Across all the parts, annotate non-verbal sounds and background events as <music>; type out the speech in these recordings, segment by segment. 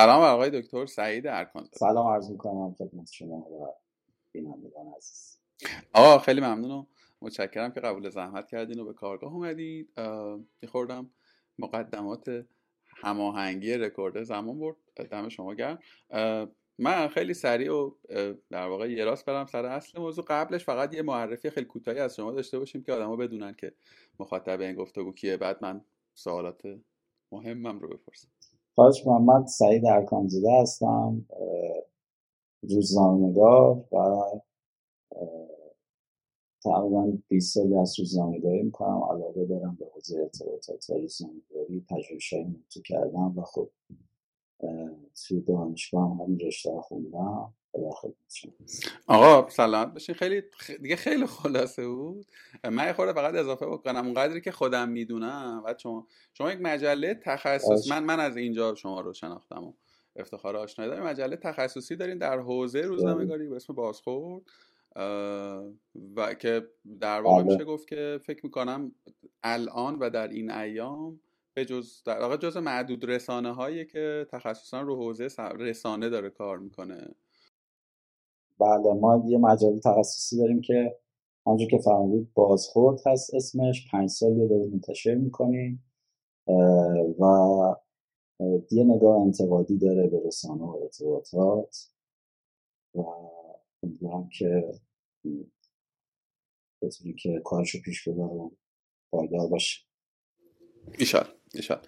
سلام آقای دکتر سعید ارکان سلام عرض می‌کنم خدمت شما و بینندگان عزیز. آقا خیلی ممنونم متشکرم که قبول زحمت کردین و به کارگاه اومدید یه خوردم مقدمات هماهنگی رکورد زمان برد. دم شما گرم. من خیلی سریع و در واقع یه راست برم سر اصل موضوع. قبلش فقط یه معرفی خیلی کوتاهی از شما داشته باشیم که آدما بدونن که مخاطب این گفتگو کیه. بعد من سوالات مهمم رو بپرسم. خواهش محمد سعید ارکانزاده هستم روزنامه‌نگار و تقریبا 20 سالی از روزنامه‌نگاری می‌کنم. علاقه دارم به حوزه ارتباطات و روزنامه‌نگاری پژوهش‌های تو کردم و خب توی دانشگاه هم همین رشته خوندم. آقا سلام بشین خیلی دیگه خیلی خلاصه بود. من خورده فقط اضافه بکنم. اونقدری که خودم می‌دونم و شما شما یک مجله تخصص من من از اینجا شما رو شناختم و افتخار آشنایی داریم مجله تخصصی دارین در حوزه روزنامه‌نگاری به اسم بازخورد و که در واقع بله. میشه گفت که فکر می‌کنم الان و در این ایام به جز در واقع جز معدود رسانه هایی که تخصصا رو حوزه رسانه داره کار می‌کنه. بله ما یه مجله تخصصی داریم که همونجور که فرمودید بازخورد هست اسمش. پنج سالی داریم منتشر می‌کنیم و یه نگاه انتقادی داره به رسانه و ارتباطات و امیدوارم که بتونی که کارشو پیش ببرم پایدار باشه ایشال ایشال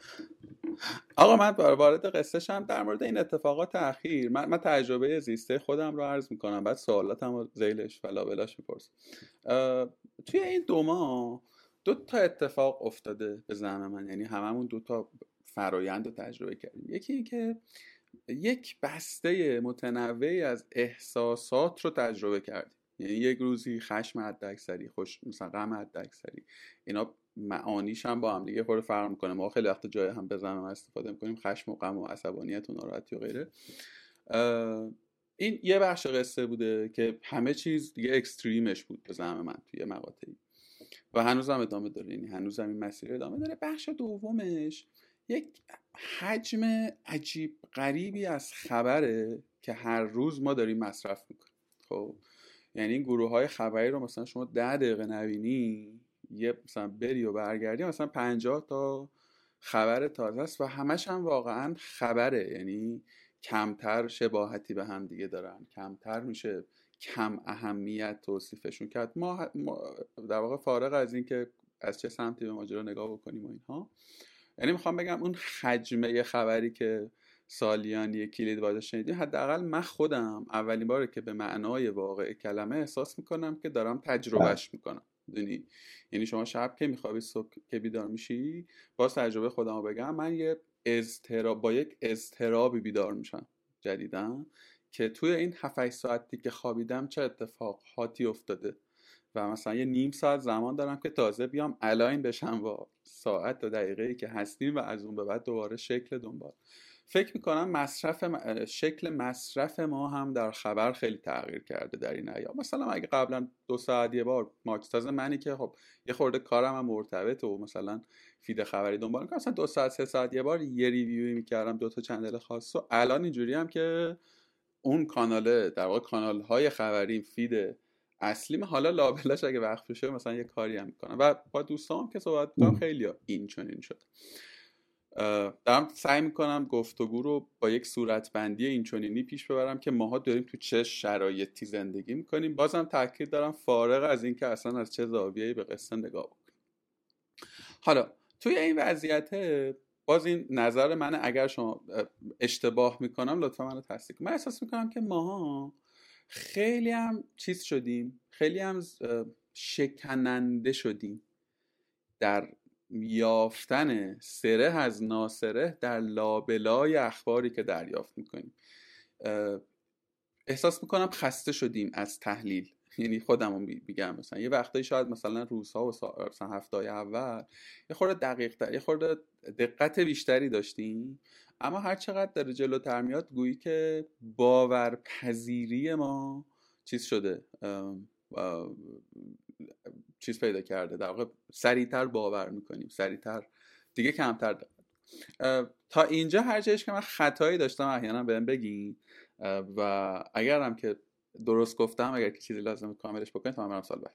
آقا من وارد قصه شم در مورد این اتفاقات اخیر من, من تجربه زیسته خودم رو عرض می‌کنم. بعد سوالاتم رو زیلش فلا بلاش می‌پرسم توی این دو ماه دو تا اتفاق افتاده به زعم من. یعنی هممون دو تا فرایند رو تجربه کردیم. یکی که یک بسته متنوعی از احساسات رو تجربه کردیم. یعنی یک روزی خشم حد اکثری خوش مثلا غم حد اکثری اینا معانیش هم با هم دیگه خورده فرق می‌کنه. ما خیلی وقت جای هم بزنم استفاده می‌کنیم خشم و غم و عصبانیت و ناراحتی و غیره. این یه بخش قصه بوده که همه چیز دیگه اکستریمش بود به زعم من توی مقاطعی. و هنوز هم ادامه داره. یعنی هنوز هم این مسیر ادامه داره. بخش دومش یک حجم عجیب غریبی از خبره که هر روز ما داریم مصرف می‌کنیم. خب یعنی این گروه های خبری رو مثلا شما ده دقیقه نبینی یه مثلا بری و برگردی مثلا پنجاه تا خبر تازه است و همش هم واقعا خبره. یعنی کمتر شباهتی به هم دیگه دارن. کمتر میشه کم اهمیت توصیفشون کرد. ما, در واقع فارغ از اینکه از چه سمتی به ماجرا نگاه بکنیم و اینها یعنی می‌خوام بگم اون حجمه خبری که سالیان یک کلید واژه شنیدیم حداقل من خودم اولین باره که به معنای واقع کلمه احساس می‌کنم که دارم تجربهش بله. می‌کنم. دونی یعنی شما شب که میخوابی صبح که بیدار میشی باز تجربه خودم بگم من یه اضطراب با یک اضطرابی بیدار میشم جدیدن که توی این 7 ساعتی که خوابیدم چه اتفاقاتی افتاده و مثلا یه نیم ساعت زمان دارم که تازه بیام الاین بشم با ساعت و دقیقه که هستیم و از اون به بعد دوباره شکل دنبال. فکر می‌کنم مصرف شکل مصرف ما هم در خبر خیلی تغییر کرده در این ایام. مثلا اگه قبلا دو ساعت یه بار ماکستاز منی که خب یه خورده کارم هم مرتبط و مثلا feed خبری دنبال می‌کنم. مثلا دو ساعت سه ساعت یه بار یه review ی می‌کردم دو تا channel خاص و الان اینجوری هم که اون کاناله در واقع کانال های خبری feed اصلی حالا لابلاش اگه وقت بشه مثلا یه کاری هم می‌کنم. و با دوستام که صحبت می‌کنم خیلی این چنین شد دارم سعی می‌کنم گفتگو رو با یک صورتبندی اینچنینی پیش ببرم که ماها داریم تو چه شرایطی زندگی می‌کنیم. بازم تاکید دارم فارغ از اینکه اصلا از چه زاویه‌ای به قصه نگاه بکنیم. حالا توی این وضعیت باز این نظر منه اگر شما اشتباه می‌کنم لطفا منو تصدیق من احساس می‌کنم که ماها خیلی هم چیز شدیم. خیلی هم شکننده شدیم در یافتن سره از ناسره در لابلای اخباری که دریافت می‌کنیم. احساس می‌کنم خسته شدیم از تحلیل. یعنی خودم میگم مثلا یه وقتایی شاید مثلا روزها و مثلا هفته اول یه خورده دقیق تر یه خورده دقت بیشتری داشتیم. اما هر چقدر داره جلوتر میاد گویی که باورپذیری ما چیز شده. چیز پیدا کرده. در واقع سریعتر باور می‌کنیم سریعتر دیگه کمتر تا اینجا هر جایش که من خطایی داشتم احیانا بهم بگین. و اگر هم که درست گفتم اگر که چیزی لازم کاملش بکنید تا من برم سال بعد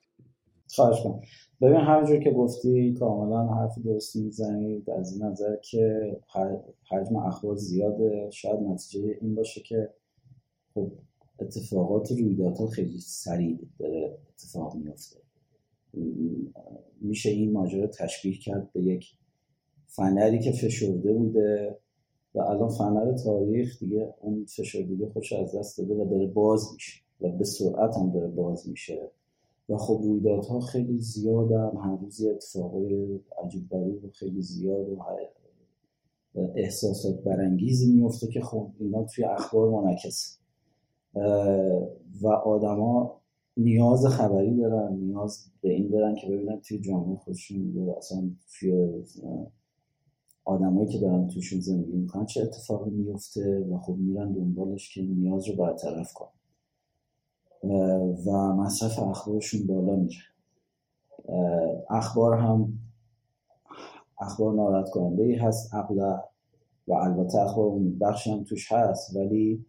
خواهش کنم ببین همونجور که گفتی کاملا حرف درستی می‌زنید. از این نظر که حجم اخبار زیاده. شاید نتیجه این باشه که خب اتفاقات رویدادها خیلی سریع داره اتفاق میفته میشه این ماجرا تشبیه کرد به یک فنری که فشرده بوده و الان فنر تاریخ دیگه اون فشردگی خوش از دست داده و داره باز میشه و به سرعت هم داره باز میشه. و خب رویدادها خیلی زیادن. هر روز اتفاقای عجیب غریب و خیلی زیاد و احساسات برانگیزی میفته که خب اینا توی اخبار منعکسه. و آدما نیاز خبری دارن نیاز به این دارن که ببینن توی جامعه خودشون اصلا توی آدمایی که دارن توشون زندگی می‌کنن چه اتفاقی میفته و خب میرن دنبالش که نیاز رو برطرف کنن. و مصرف اخبارشون بالا میره. اخبار هم اخبار ناراحت کننده ای هست اغلب و البته اخبار امیدبخش هم توش هست ولی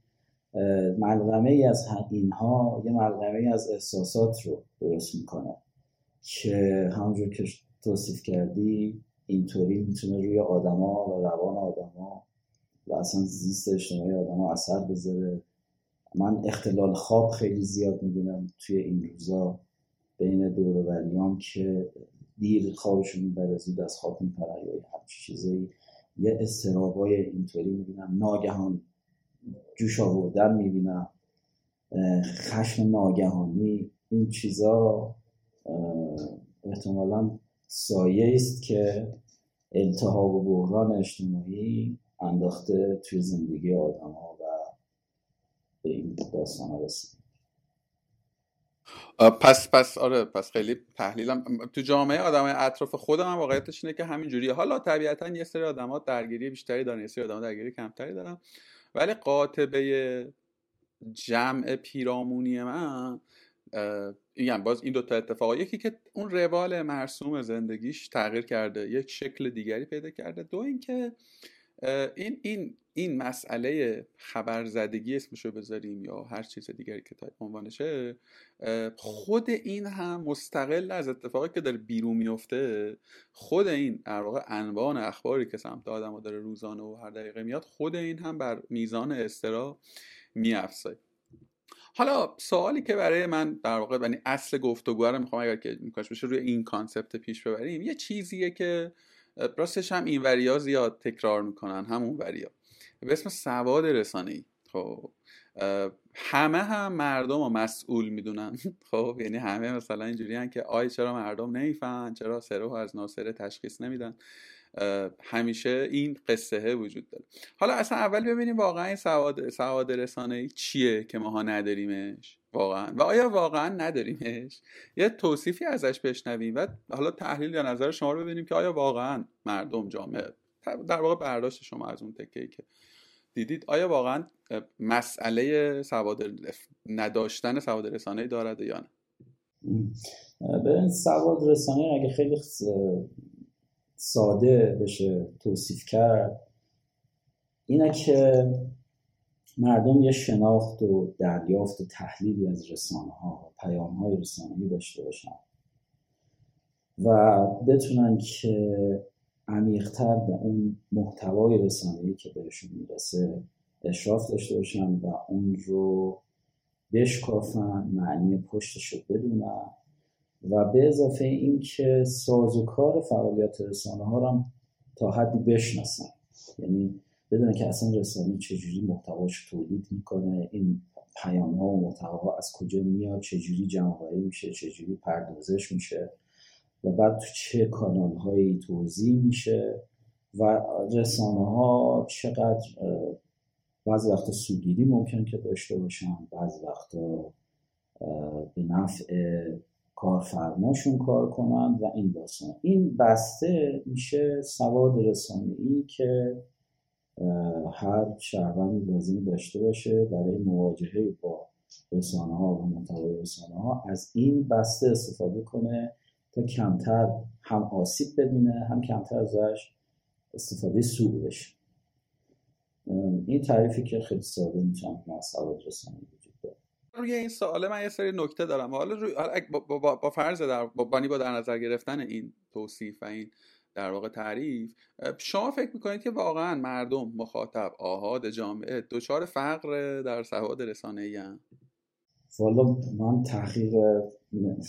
ملغمه ای از اینها یه ملغمه ای از احساسات رو درست می‌کنه. که همونجور که توصیف کردی اینطوری می‌تونه روی آدما و روان آدما و اصلا زیست اجتماعی آدما اثر بذاره. من اختلال خواب خیلی زیاد می‌بینم توی این روزا بین دوروریام که دیر خوابشون می‌بره زود از خواب میپرن یا همچین چیزایی. یه استرابای اینطوری می‌بینم. ناگهان جوش آوردن می‌بینم. خشم ناگهانی این چیزا احتمالا سایه است که التهاب و بحران اجتماعی انداخته توی زندگی آدم ها و به این داستان رسید. پس پس آره پس خیلی تحلیلم. تو جامعه آدم اطراف خودم هم واقعیتش اینه که همین جوریه حالا طبیعتا یه سری آدمات درگیری بیشتری دارن یه سری آدم درگیری کمتری دارن. ولی قاطبه جمع پیرامونی من میگم باز این دوتا اتفاق یکی که اون روال مرسوم زندگیش تغییر کرده یک شکل دیگری پیدا کرده دو اینکه این این این مسئله خبرزدگی اسمشو بذاریم یا هر چیز دیگری که تایپ عنوانشه خود این هم مستقل از اتفاقی که داره بیرون میفته خود این در واقع انوان اخباری که سمت آدم داره روزانه و هر دقیقه میاد خود این هم بر میزان استرا میافزه. حالا سوالی که برای من در واقع یعنی اصل گفتگو رو می‌خوام اگر که ای کاش بشه روی این concept پیش ببریم یه چیزیه که راستش هم این وریا زیاد تکرار می‌کنن همون وریا. به اسم سواد رسانه ای خب همه هم مردم رو مسئول می‌دونن. <laughs> خب یعنی همه مثلا اینجوری که آی چرا مردم نمی‌فهمن؟ چرا سره از ناسره تشخیص نمیدن؟ همیشه این قصه وجود داره. حالا اصلا اول ببینیم واقعا این سواد, سواد رسانه چیه که ماها نداریمش؟ واقعا. و آیا واقعا نداریمش؟ یه توصیفی ازش بشنویم. و حالا تحلیل یا نظر شما رو ببینیم که آیا واقعا مردم جامعه در واقع برداشت شما از اون تکه که دیدید. آیا واقعا مسئله سواد نداشتن سواد رسانه دارد یا نه؟ به سواد رسانه اگه خیلی ساده بشه توصیف کرد اینه که مردم یه شناخت و دریافت و تحلیلی از رسانه ها پیام های رسانه‌ای داشته باشن و بتونن که عمیقتر به اون محتوای رسانه‌ای که بهشون می‌رسه اشراف داشته باشن و اون رو بشکافن معنی پشتش رو بدونن. و به اضافه این که سازوکار فعالیت رسانه ها هم تا حدی بشناسن. یعنی بدونه که اصلا رسانه چجوری محتواش تولید می‌کنه این پیام ها و محتواها از کجا میاد چجوری جمع میشه چجوری پردازش میشه. و بعد تو چه کانال هایی توضیح میشه و رسانه ها چقدر بعضی وقتا سوگیری ممکن که داشته باشن بعضی وقتا به نفع کارفرماشون کار کنند و این داستان. این بسته میشه سواد رسانه ای که هر شهروندی لازم داشته باشه برای مواجهه با رسانه ها و محتوای رسانه ها از این بسته استفاده کنه کمتر هم آسیب ببینه هم کمتر ازش استفاده سوء بشه. این تعریفی که خیلی ساده می‌تونم از سواد رسانی وجود روی این سواله من یه سری نکته دارم. حالا روی با, با, با, فرض در با با در نظر گرفتن این توصیف و این در واقع تعریف شما فکر می‌کنید که واقعا مردم مخاطب آهاد جامعه دچار فقر در سواد رسانه ای والا من تحقیق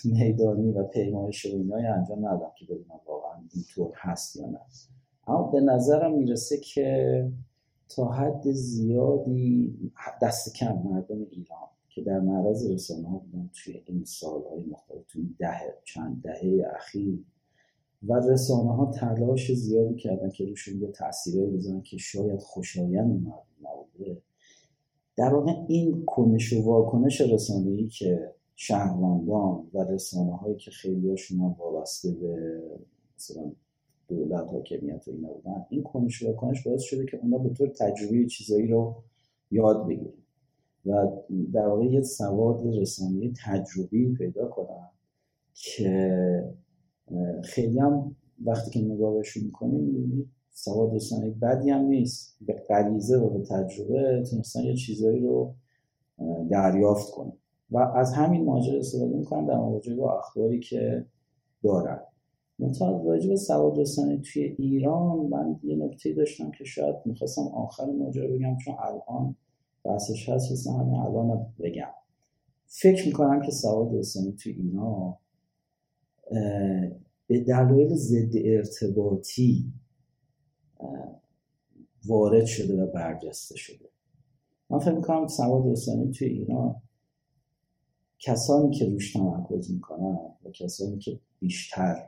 میدانی و پیمایش و اینای انجام ندادم که ببینم واقعا اینطور هست یا نه. اما به نظرم می‌رسه که تا حد زیادی دست کم مردم ایران که در معرض رسانه ها بودن توی این سالهای مختلف توی دهه چند دهه اخیر و رسانه ها تلاش زیادی کردن که روشون یه تاثیرهایی بزنن که شاید خوشایند مردم نبوده. در واقع این کنش و واکنش رسانه ای که شهروندان و رسانه هایی که خیلی هاشون وابسته به مثلا دولت حاکمیت و اینا بودن این کنش و واکنش باعث شده که اونا به طور تجربی چیزایی رو یاد بگیرن و در واقع یه سواد رسانه تجربی پیدا کنن که خیلی هم وقتی که نگاه بهشون می‌کنیم می‌بینید سواد رسانه بدی هم نیست. به غریزه و به تجربه تونستن یه چیزایی رو دریافت کنن. و از همین ماجرا استفاده می‌کنن در مواجهه با اخباری که دارن. منتها راجع به سواد رسانه توی ایران من یه نکته داشتم که شاید می‌خواستم آخر ماجرا بگم چون الان بحثش هست همین الان بگم. فکر می‌کنم که سواد رسانه توی ایران به دلایل ضد ارتباطی وارد شده و برجسته شده. من فکر می‌کنم سواد رسانی توی ایران کسانی که روش تمرکز می‌کنن و کسانی که بیشتر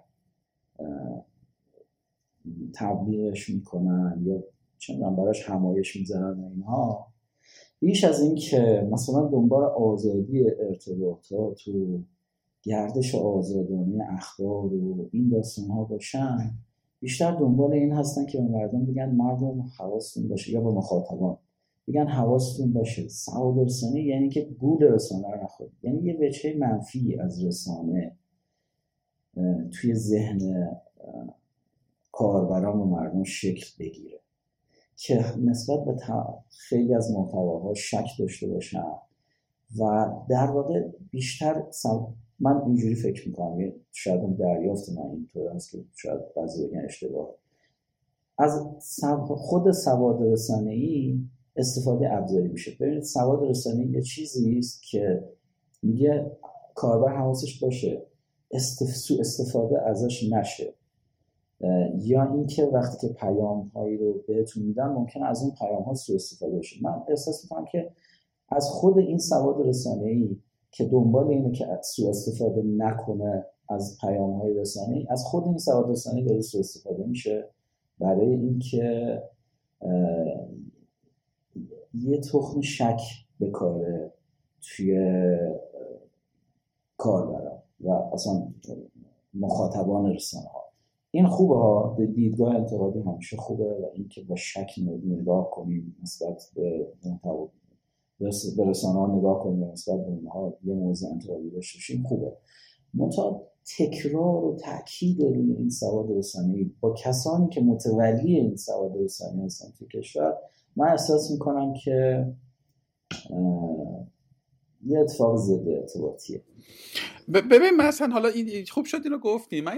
تبلیغش می‌کنن یا چندان براش همایش می‌زنن و اینها بیش از این که مثلا دنبال آزادی ارتباطات و گردش آزادانه اخبار و این داستان ها باشن بیشتر دنبال این هستن که به مردم بگن مردم حواستون باشه یا به مخاطبان. بگن حواستون باشه. سواد رسانه یعنی که گول رسانه رو نخورید. یعنی یه وجهه منفی از رسانه توی ذهن کاربران و مردم شکل بگیره. که نسبت به خیلی از محتواها شک داشته باشن و در واقع بیشتر من اینجوری فکر می‌کنم شاید دریافت من اینطور است که شاید بعضی بگن اشتباه. از خود سواد رسانه ای استفاده ابزاری میشه. ببینید سواد رسانه یه چیزی است که میگه کاربر حواسش باشه استف... استفاده ازش نشه. یا اینکه وقتی که پیام هایی رو بهتون میدن ممکن از اون پیام ها سوء استفاده بشه من احساس می‌کنم که از خود این سواد رسانه ای که دنبال اینه که سوء استفاده نکنه از پیام های رسانه از خود این سواد رسانه داره سوء استفاده میشه. برای اینکه یه تخم شک بکاره توی کار و اصلا مخاطبان رسانه ها این خوبه ها دیدگاه انتقادی همیشه خوبه و اینکه با شک نگاه کنیم نسبت به محتوا به رسانه ها نگاه کنیم نسبت به اونها یه موضوع انتقادی داشته باشیم خوبه. منتها تکرار و تاکید روی این سواد رسانه‌ای با کسانی که متولی این سواد رسانه‌ای هستن تو کشور من احساس می‌کنم که یه اتفاق ضد ارتباطیه. ببین مثلا حالا این خوب شد اینو گفتی من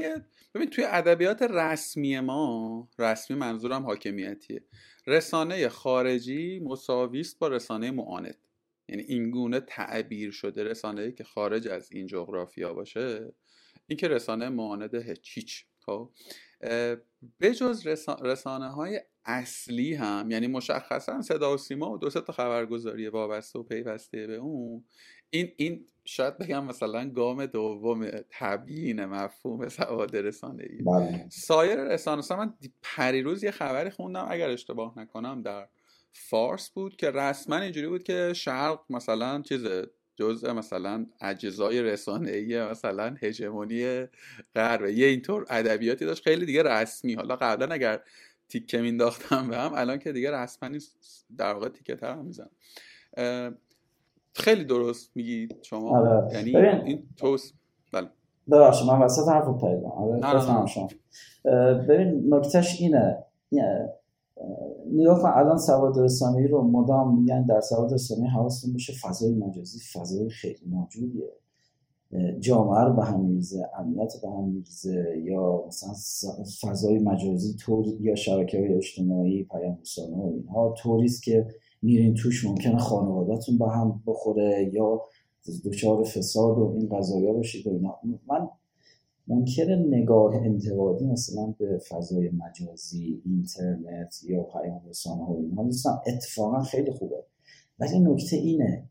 ببین توی ادبیات رسمی ما رسمی منظورم حاکمیتیه. رسانه خارجی مساویست با رسانه معاند. یعنی اینگونه تعبیر شده رسانه که خارج از این جغرافیا باشه این که رسانه معاند هیچ خب؟ بجز رسانه های اصلی هم یعنی مشخصا صدا و سیما و دو تا خبرگزاری وابسته و پیوسته به اون این این شاید بگم مثلا گام دوم تبیین مفهوم سواد رسانه ای بله. سایر رسانه من پریروز یه خبری خوندم اگر اشتباه نکنم در فارس بود که رسما اینجوری بود که شرق مثلا چیز جزء مثلا اجزای رسانه ای مثلا هژمونی غرب. یه اینطور ادبیاتی داشت خیلی دیگه رسمی. حالا قبلا اگر تیکه مینداختم به هم الان که دیگه رسما در واقع تیکه تر هم می‌زنم. خیلی درست میگید شما. آره. یعنی این توست بله. ببخشید من وسط حرف پیدا آره ببین نکتهش اینه. نگاه کن الان سواد رسانه‌ای رو مدام میگن در سواد رسانه‌ای حواستون بشه فضای مجازی فضای خیلی ناجوریه. جامعه رو به هم میریزه امنیت به هم میریزه یا مثلا فضای مجازی طور یا شبکه های اجتماعی پیام رسانه و اینها طوریست که میرین توش ممکنه خانوادهتون به هم بخوره یا دچار فساد و این قضایا بشید و اینا. من منکر نگاه انتقادی مثلا به فضای مجازی اینترنت یا پیام رسانه ها اینها دوستان اتفاقا خیلی خوبه. ولی نکته اینه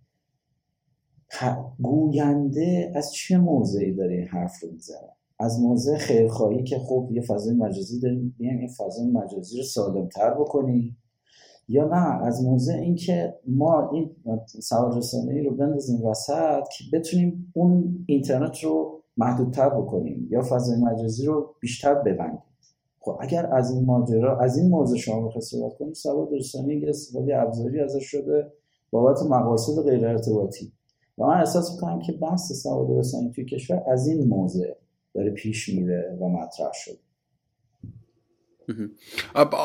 گوینده از چه موضعی داره این حرف رو می‌زنه؟ از موضع خیرخواهی که خب یه فضای مجازی داریم بیایم این فضای مجازی رو سالمتر بکنیم یا نه از موضع اینکه ما این سواد رسانه رو بندازیم وسط که بتونیم اون اینترنت رو محدودتر بکنیم یا فضای مجازی رو بیشتر ببندیم. خب اگر از این ماجرا از این موضوع شما بخواید صحبت کنیم سواد رسانه یه استفاده ابزاری ازش شده بابت مقاصد غیر ارتباطی. و من احساس می‌کنم که بحث سواد رسانی توی کشور از این موضع داره پیش میره و مطرح شده.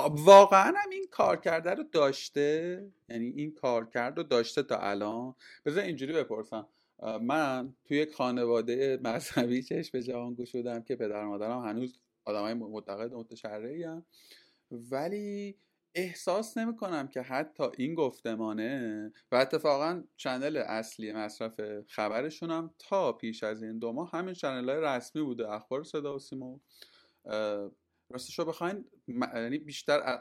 واقعا هم این کار کرده رو داشته؟ یعنی این کار کرد رو داشته تا الان؟ بذار اینجوری بپرسم. من توی خانواده مذهبی <laughs> چشم به جهان گشودم که پدر مادرم هنوز های معتقد متشرعی هم ولی احساس نمی کنم که حتی این گفتمانه و اتفاقا چنل اصلی مصرف خبرشون هم تا پیش از این دو ماه همین چنل های رسمی بوده اخبار صدا و سیما. راستش رو بخواین یعنی بیشتر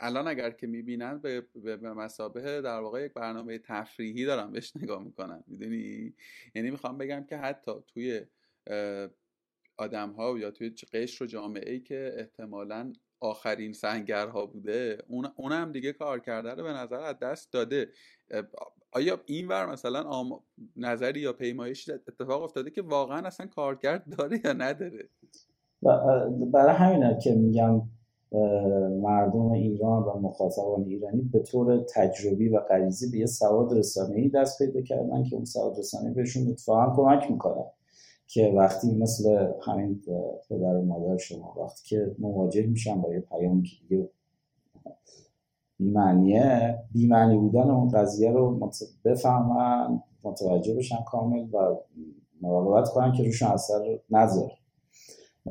الان اگر که می‌بینن به, به مسابه در واقع یک برنامه تفریحی دارم بهش نگاه می‌کنن می‌دونی؟ یعنی می‌خوام بگم که حتی توی آدم ها یا توی قشر و جامعه ای که احتمالا آخرین سنگرها بوده اون اونم دیگه کار کرده رو به نظر از دست داده. آیا این ور مثلا آم... نظری یا پیمایش اتفاق افتاده که واقعا اصلا کارکرد داره یا نداره؟ برای همینه که میگم مردم ایران و مخاطبان ایرانی به طور تجربی و غریزی به یه سواد رسانه‌ای دست پیدا کردن که اون سواد رسانه‌ای بهشون اتفاقا کمک می‌کنه. که وقتی مثل همین پدر و مادر شما وقتی که مواجه میشن با یه پیام که دیگه بیمعنیه بیمعنی بودن اون قضیه رو بفهمن متوجه بشن کامل و مراقبت کنن که روشون اثر نذاره.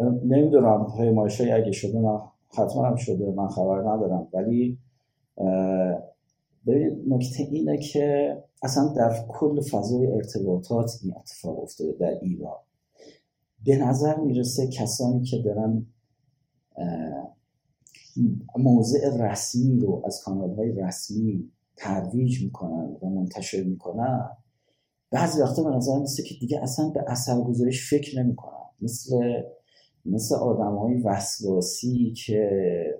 نمی‌دونم پیمایش اگه شده من حتما هم شده من خبر ندارم. ولی ببینید نکته اینه که اصلا در کل فضای ارتباطات این اتفاق افتاده در ایران. به نظر می‌رسه کسانی که دارن موضع رسمی رو از کانال های رسمی ترویج می‌کنن و منتشر می‌کنن بعضی وقتا به نظر می‌رسه که دیگه اصلا به اثرگذاریش فکر نمی‌کنن. مثل مثل آدم های وسواسی که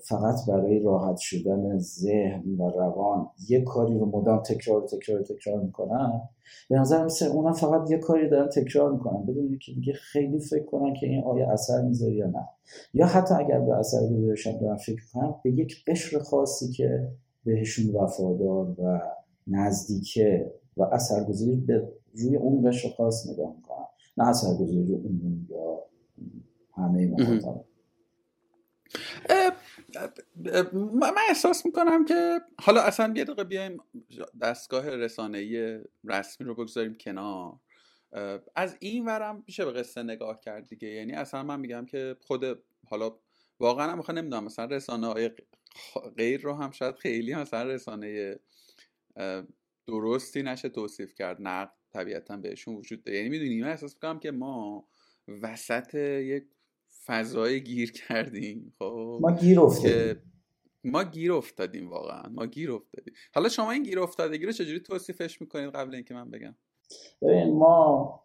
فقط برای راحت شدن ذهن و روان یه کاری رو مدام تکرار تکرار تکرار می‌کنن به نظر مثل اونا فقط یه کاری دارن تکرار می‌کنن بدون که دیگه خیلی فکر کنن که این آیا اثر می‌ذاره یا نه. یا حتی اگر به اثر گذارشن دارن فکر کنن به یک قشر خاصی که بهشون وفادار و نزدیکه و اثرگذاری به روی اون قشر خاص نگاه می‌کنن. نه اثرگذاری رو عمومی یا همه من احساس می‌کنم که حالا اصلا یه دقیقه بیایم دستگاه رسانه‌ای رسمی رو بگذاریم کنار. از این ورم میشه به قصه نگاه کرد دیگه. یعنی اصلا من میگم که خود حالا واقعا هم می‌خوام نمی‌دونم مثلا رسانه های غیر رو هم شاید خیلی مثلا رسانه درستی نشه توصیف کرد. نقد طبیعتا بهشون وجود داره. یعنی می‌دونی من احساس می‌کنم که ما وسط یک فضای گیر کردیم خب؟ ما گیر افتادیم. ما گیر افتادیم واقعا ما گیر افتادیم. حالا شما این گیر افتادگی رو چجوری توصیفش می‌کنید قبل اینکه من بگم؟ ببین ما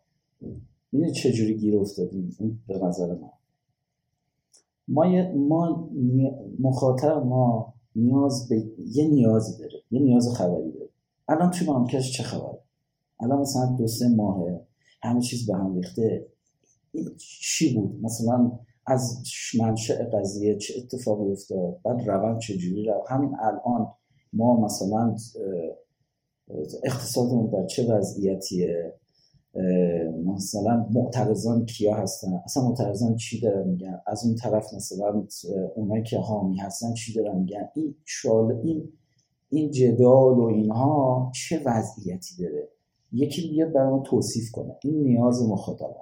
ببینید چجوری گیر افتادیم؟ به نظر ما ما ما مخاطب ما نیاز به یه نیازی داره یه نیاز خبری داره الان توی مملکتش چه خبره؟ الان مثلا دو سه ماهه همه چیز به هم ریخته. چی بود؟ مثلا از منشأ قضیه چه اتفاقی افتاد؟ بعد روند چجوری رو همین الان ما مثلا اقتصادمون در چه وضعیتیه؟ مثلا معترضان کیا هستن؟ اصلا معترضان چی دارن میگن؟ از اون طرف مثلا اونایی که حامی هستن چی دارن میگن؟ این شال این این جدال و اینها چه وضعیتی داره؟ یکی بیاد برای توصیف کنه. این نیاز مخاطب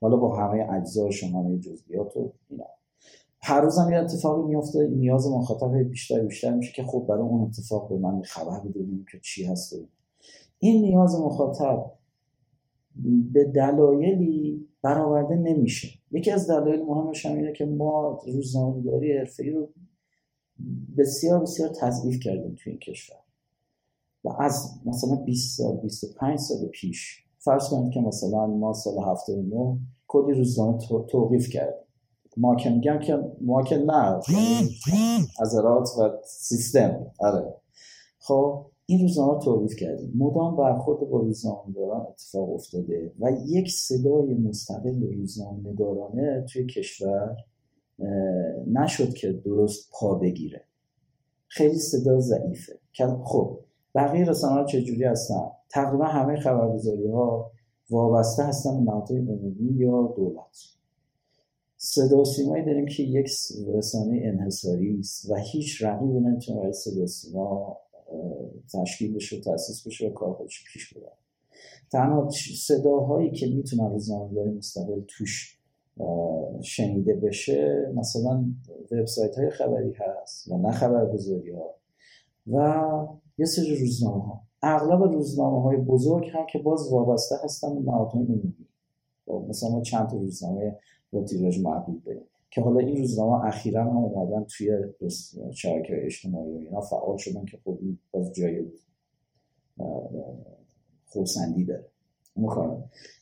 حالا با همه اجزاش همه جزئیات و اینا. هر روز هم یه اتفاقی میفته نیاز مخاطب بیشتر بیشتر میشه که خب برای اون اتفاق به من خبر بدونیم که چی هست این نیاز مخاطب به دلایلی برآورده نمیشه. یکی از دلایل مهمش هم اینه که ما روزنامه‌نگاری حرفه‌ای رو بسیار بسیار تضعیف کردیم توی این کشور. و از مثلا 20 سال 25 سال پیش فرض کنید که مثلا ما سال 79 کلی روزنامه توقیف کردیم. ما که میگم که ما که نه ازرات و سیستم. آره. خب این روزنامه توقیف کردیم. مدام برخورد با روزنامه‌نگاران اتفاق افتاده و یک صدای مستقل روزنامه‌نگارانه توی کشور نشد که درست پا بگیره. خیلی صدا ضعیفه. خب بقیه رسانه ها چجوری هستن؟ تقریبا همه خبرگزاری ها وابسته هستن به نهادهای عمومی یا دولت. صدا سیمایی داریم که یک رسانه انحصاری است و هیچ رقیبی نمی‌تونه برای صدا سیما تشکیل بشه و تاسیس بشه و کار خودش پیش ببره. تنها صداهایی که می‌تونن روزنامه‌نگاری مستقل توش شنیده بشه مثلا وبسایت های خبری هست و نه خبرگزاری ها و یه سری روزنامه ها اغلب روزنامه های بزرگ هم که باز وابسته هستن به نهادهای عمومی. خب، مثلا ما چند تا روزنامه با تیراژ محدود داریم که حالا این روزنامه اخیرا هم اومدن توی شبکه اجتماعی و اینا فعال شدن که خب باز جای خورسندی داره.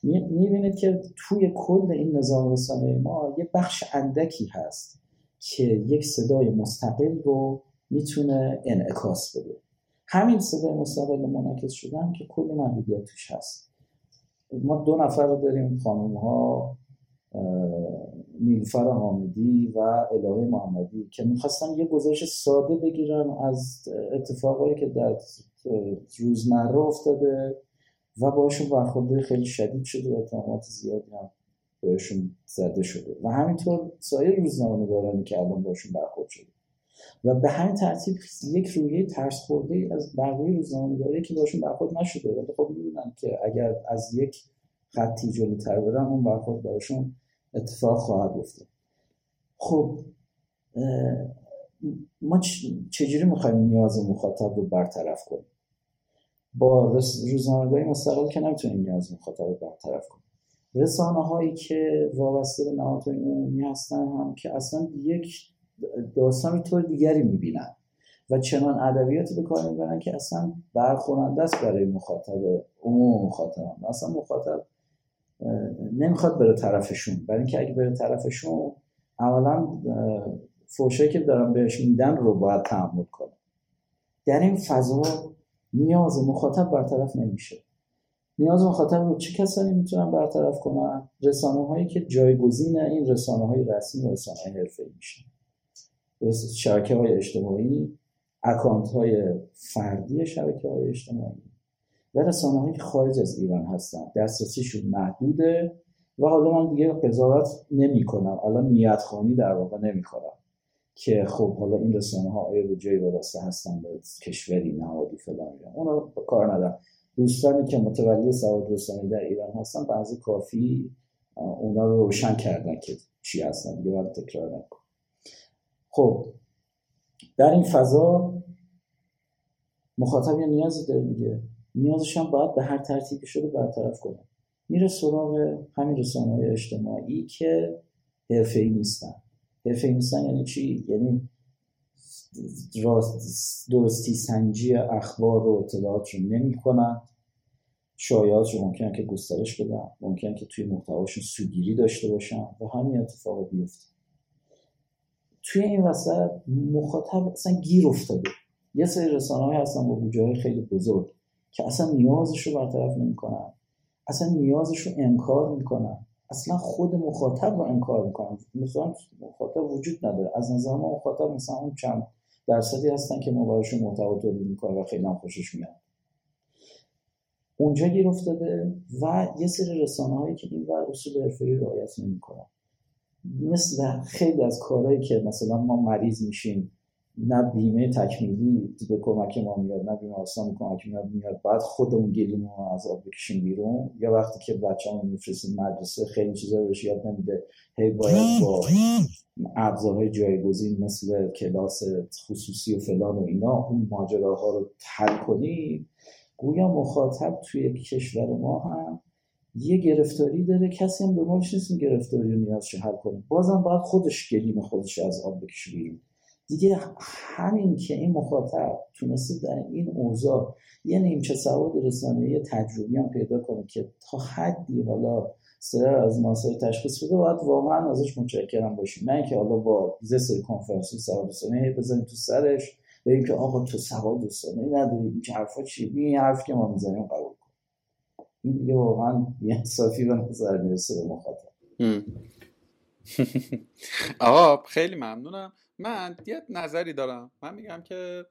می‌بینید که توی کل این نظام رسانه ما یه بخش اندکی هست که یک صدای مستقل رو می‌تونه انعکاس بده. همین صدای مستقل منعکس شدن که کل محدودیت توش هست. ما دو نفر رو داریم خانم ها نیلفر حامدی و الهه محمدی که می‌خواستن یه گزارش ساده بگیرن از اتفاقایی که در روزمره افتاده و باشون برخورده خیلی شدید شده و اتهامات زیادی هم بهشون زده شده. و همینطور سایر روزنامه نگارانی که الان باشون برخورد شده. و به همین ترتیب یک رویه ترس خورده از بقیه روزنامه‌نگاری که باشون برخورد نشده. ولی خب می‌دونن که اگر از یک خطی جلوتر برن اون برخورد براشون اتفاق خواهد افتاد. خب ما چجوری می‌خوایم نیاز مخاطب رو برطرف کنیم؟ با روزنامه‌نگاری مستقل که نمی‌تونیم نیاز مخاطب رو برطرف کنیم. رسانه هایی که وابسته به نهادهای عمومی هستن هم که اصلا یک داستان طور دیگری می‌بینن. و چنان ادبیاتی به کار می‌برن که اصلا برخورنده است برای مخاطب عموم مخاطب اصلا مخاطب نمی‌خواد بره طرفشون. برای اینکه اگه بره طرفشون اولا فوشه که دارن بهش میدن رو باید تحمل کنه. در این فضا نیاز مخاطب برطرف نمیشه. نیاز مخاطب رو چه کسانی می‌تونن برطرف کنن؟ رسانه هایی که جایگزین این رسانه های رسمی و رسانه های حرفه میشن. شبکه های اجتماعی اکانت های فردی شبکه های اجتماعی و رسانه های خارج از ایران هستن. دسترسیشون محدوده و حالا من دیگه قضاوت نمی کنم الان نیت خانی در واقع نمی کنم که خب حالا این رسانه ها آیا به جایی وابسته هستن به کشوری نهادی فلان اونا کار ندارم دوستانی که متولی سواد رسانه در ایران هستن بعضی کافی اونا رو روشن کردن که چی هستن. دیگه باید تکرار نکن. خب در این فضا مخاطب یه نیازی داره دیگه. نیازش هم باید به هر ترتیبی شده برطرف کنه. میره سراغ همین رسانه های اجتماعی که حرفه ای نیستن. حرفه ای نیستن یعنی چی؟ یعنی درستی سنجی اخبار و اطلاعات رو نمی کنن شایعات رو ممکن که گسترش بدن. ممکن که توی محتواشون سوگیری داشته باشن و همین اتفاق بیفته. توی این وسط مخاطب اصلا گیر افتاده. یه سری رسانه هستن با بودجه خیلی بزرگ که اصلا نیازش رو برطرف نمی‌کنن. اصلا نیازش رو انکار می‌کنن. اصلا خود مخاطب رو انکار می‌کنن. مثلا مخاطب وجود نداره. از نظر ما مخاطب مثلا اون چند درصدی هستن که ما براشون محتوا تولید می‌کنن و خیلی هم خوشش میاد. اونجا گیر افتاده و یه سری رسانه هایی که این و اصول حرفه‌ای رعایت نمی‌کنن. مثل خیلی از کارهایی که مثلا ما مریض میشیم نه بیمه تکمیلی به کمک ما میاد نه بیمه آسان کمک میاد میاد. بعد خودمون گلیم رو از آب بکشیم بیرون. یا وقتی که بچه همون میفرستیم مدرسه خیلی چیزا بهش یاد نمیده. هی باید با ابزارهای جایگزین مثل کلاس خصوصی و فلان و اینا اون ماجراها رو حل کنیم. گویا مخاطب توی کشور ما هم یه گرفتاری داره کسی هم دنبالش نیست این گرفتاری رو نیازش حل کنه. بازم باید خودش گلیم خودش از آب بکشه بیرون. دیگه همین که این مخاطب تونسته در این اوضاع یه نیمچه سواد رسانه تجربی هم پیدا کنه که تا حدی حالا سر از ناصر تشخیص بده باید واقعا ازش متشکرم باشیم. نه اینکه حالا با یه سری کنفرانسی سواد رسانه بزنیم تو سرش بگیم که آقا تو سواد رسانه نداری این حرفا چی؟ این حرف که ما می‌زنیم قبول. این دیگه واقعا بی‌انصافی به نظر می‌رسه به مخاطب. آقا خیلی ممنونم. من یه نظری دارم. من میگم که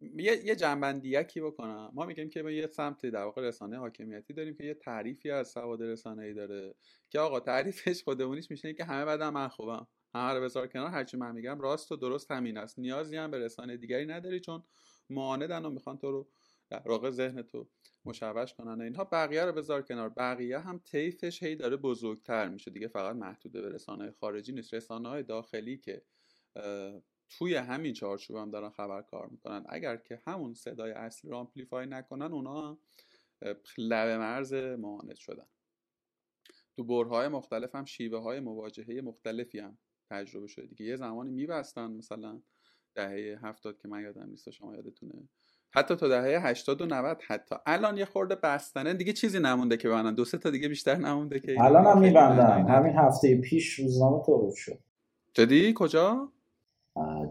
یه, یه جنبندی یکی بکنم. ما میگیم که یه سمت در واقع رسانه حاکمیتی داریم که یه تعریفی از سواد رسانه ای داره که آقا تعریفش خودمونیش میشه که همه بعدم من خوبم. همه رو بذار کنار. هرچی من میگم راست و درست همین است. نیازی هم به رسانه دیگری نداری چون معاندن و می‌خوان تو رو در واقع ذهن تو مشوش کنن اینها. بقیه رو بذار کنار. بقیه هم طیفش هی داره بزرگتر میشه. دیگه فقط محدوده به رسانه خارجی نیست. رسانه های داخلی که توی همین چارچوب هم دارن خبر کار می‌کنن. اگر که همون صدای اصلی رو آمپلیفای نکنن اونا هم لب مرز معاند شدن. تو برهای مختلف هم شیوه های مواجهه مختلفی هم تجربه شده. دیگه یه زمانی میبستن مثلا دهه هفتاد که من یادم نیست شما یادتونه. حتی تا دهه 80 و 90 حتی. الان یه خورده بستنه. دیگه چیزی نمونده که ببندن. دو سه تا دیگه بیشتر نمونده که الان هم میبندن. همین هفته پیش روزنامه توقیف شد. جدی؟ کجا؟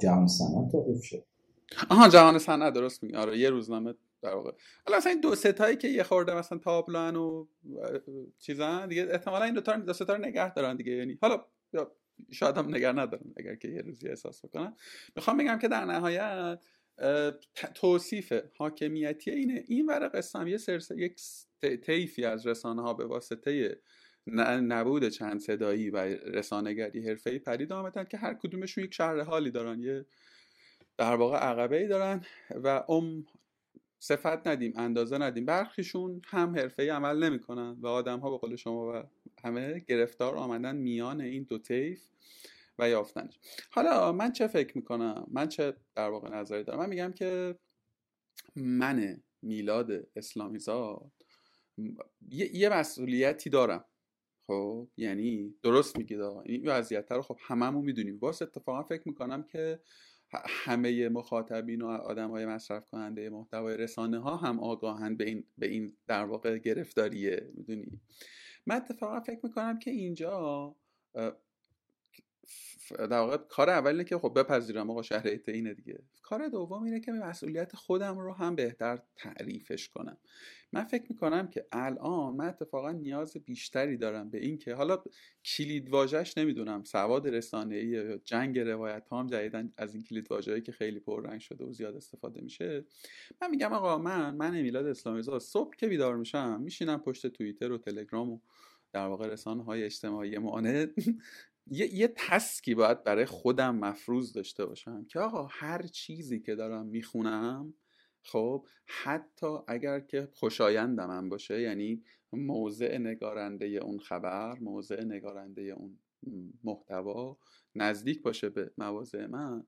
جهان صنعت توقیف شد. آها جهان صنعت. درست میگی. آره یه روزنامه در واقع. حالا مثلا این دو ستایی که یه خورده مثلا تابلوان و چیزا دیگه احتمالا این دو تا دو ستا رو نگه دارن دیگه. یعنی حالا شاید هم نگه ندارن اگر که یه روزی احساس بکنن. می‌خوام بگم که در نهایت توصیف حاکمیتی اینه این ورق قسم یه سرس یک طیفی از رسانه ها به واسطه نبود چند صدایی و رسانهگری حرفه‌ای پدید آمدن که هر کدومشون یک شهر حالی دارن یه در واقع عقبه ای دارن و ام صفت ندیم اندازه ندیم. برخیشون هم حرفه‌ای عمل نمی‌کنن و آدم ها به قول شما و همه گرفتار آمدن میان این دو طیف. و یافتنش. حالا من چه فکر می‌کنم؟ من چه در واقع نظری دارم؟ من میگم که من میلاد اسلامی زاد یه مسئولیتی دارم. خب؟ یعنی درست میگید آقا. این وضعیت رو خب هممون می‌دونیم. باز اتفاقا فکر می‌کنم که همه مخاطبین و آدم های مصرف کننده محتوای رسانه ها هم آگاهند به این, به این در واقع گرفتاریه. می‌دونی؟ من اتفاقا فکر می‌کنم که اینجا در واقع کار اول اینه که خب بپذیرم آقا شهر اینه دیگه. کار دوم اینه که مسئولیت خودم رو هم بهتر تعریفش کنم. من فکر می‌کنم که الان من اتفاقا نیاز بیشتری دارم به این که حالا کلید واژش نمی‌دونم سواد رسانه ای جنگ روایت هم جدیدن از این کلید واژه‌ای که خیلی پررنگ شده و زیاد استفاده میشه. من میگم آقا من من میلاد اسلامی صبح که بیدار میشم میشینم پشت توییتر و تلگرام و در واقع رسانه های اجتماعی معاند یه, یه تسکی باید برای خودم مفروض داشته باشم که آقا هر چیزی که دارم می‌خونم خب حتی اگر که خوشایندم هم باشه یعنی موضع نگارنده اون خبر موضع نگارنده اون محتوا نزدیک باشه به مواضع من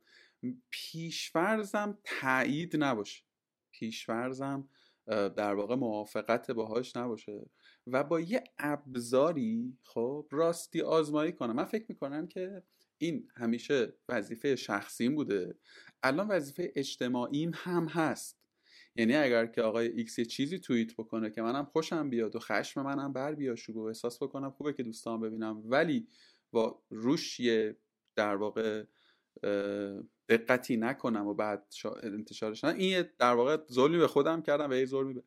پیش‌فرضم تایید نباشه. پیش‌فرضم در واقع موافقت باهاش نباشه. و با یه ابزاری خب راستی آزمایی کنم. من فکر می‌کنم که این همیشه وظیفه شخصیم بوده. الان وظیفه اجتماعیم هم هست. یعنی اگر که آقای ایکس یه چیزی توییت بکنه که منم خوشم بیاد و خشم منم بر بیاشوب و احساس بکنم خوبه که دوستان ببینم. ولی با روش یه در واقع دقتی نکنم و بعد انتشارش نه این در واقع ظلمی به خودم کردم و یه ظلمی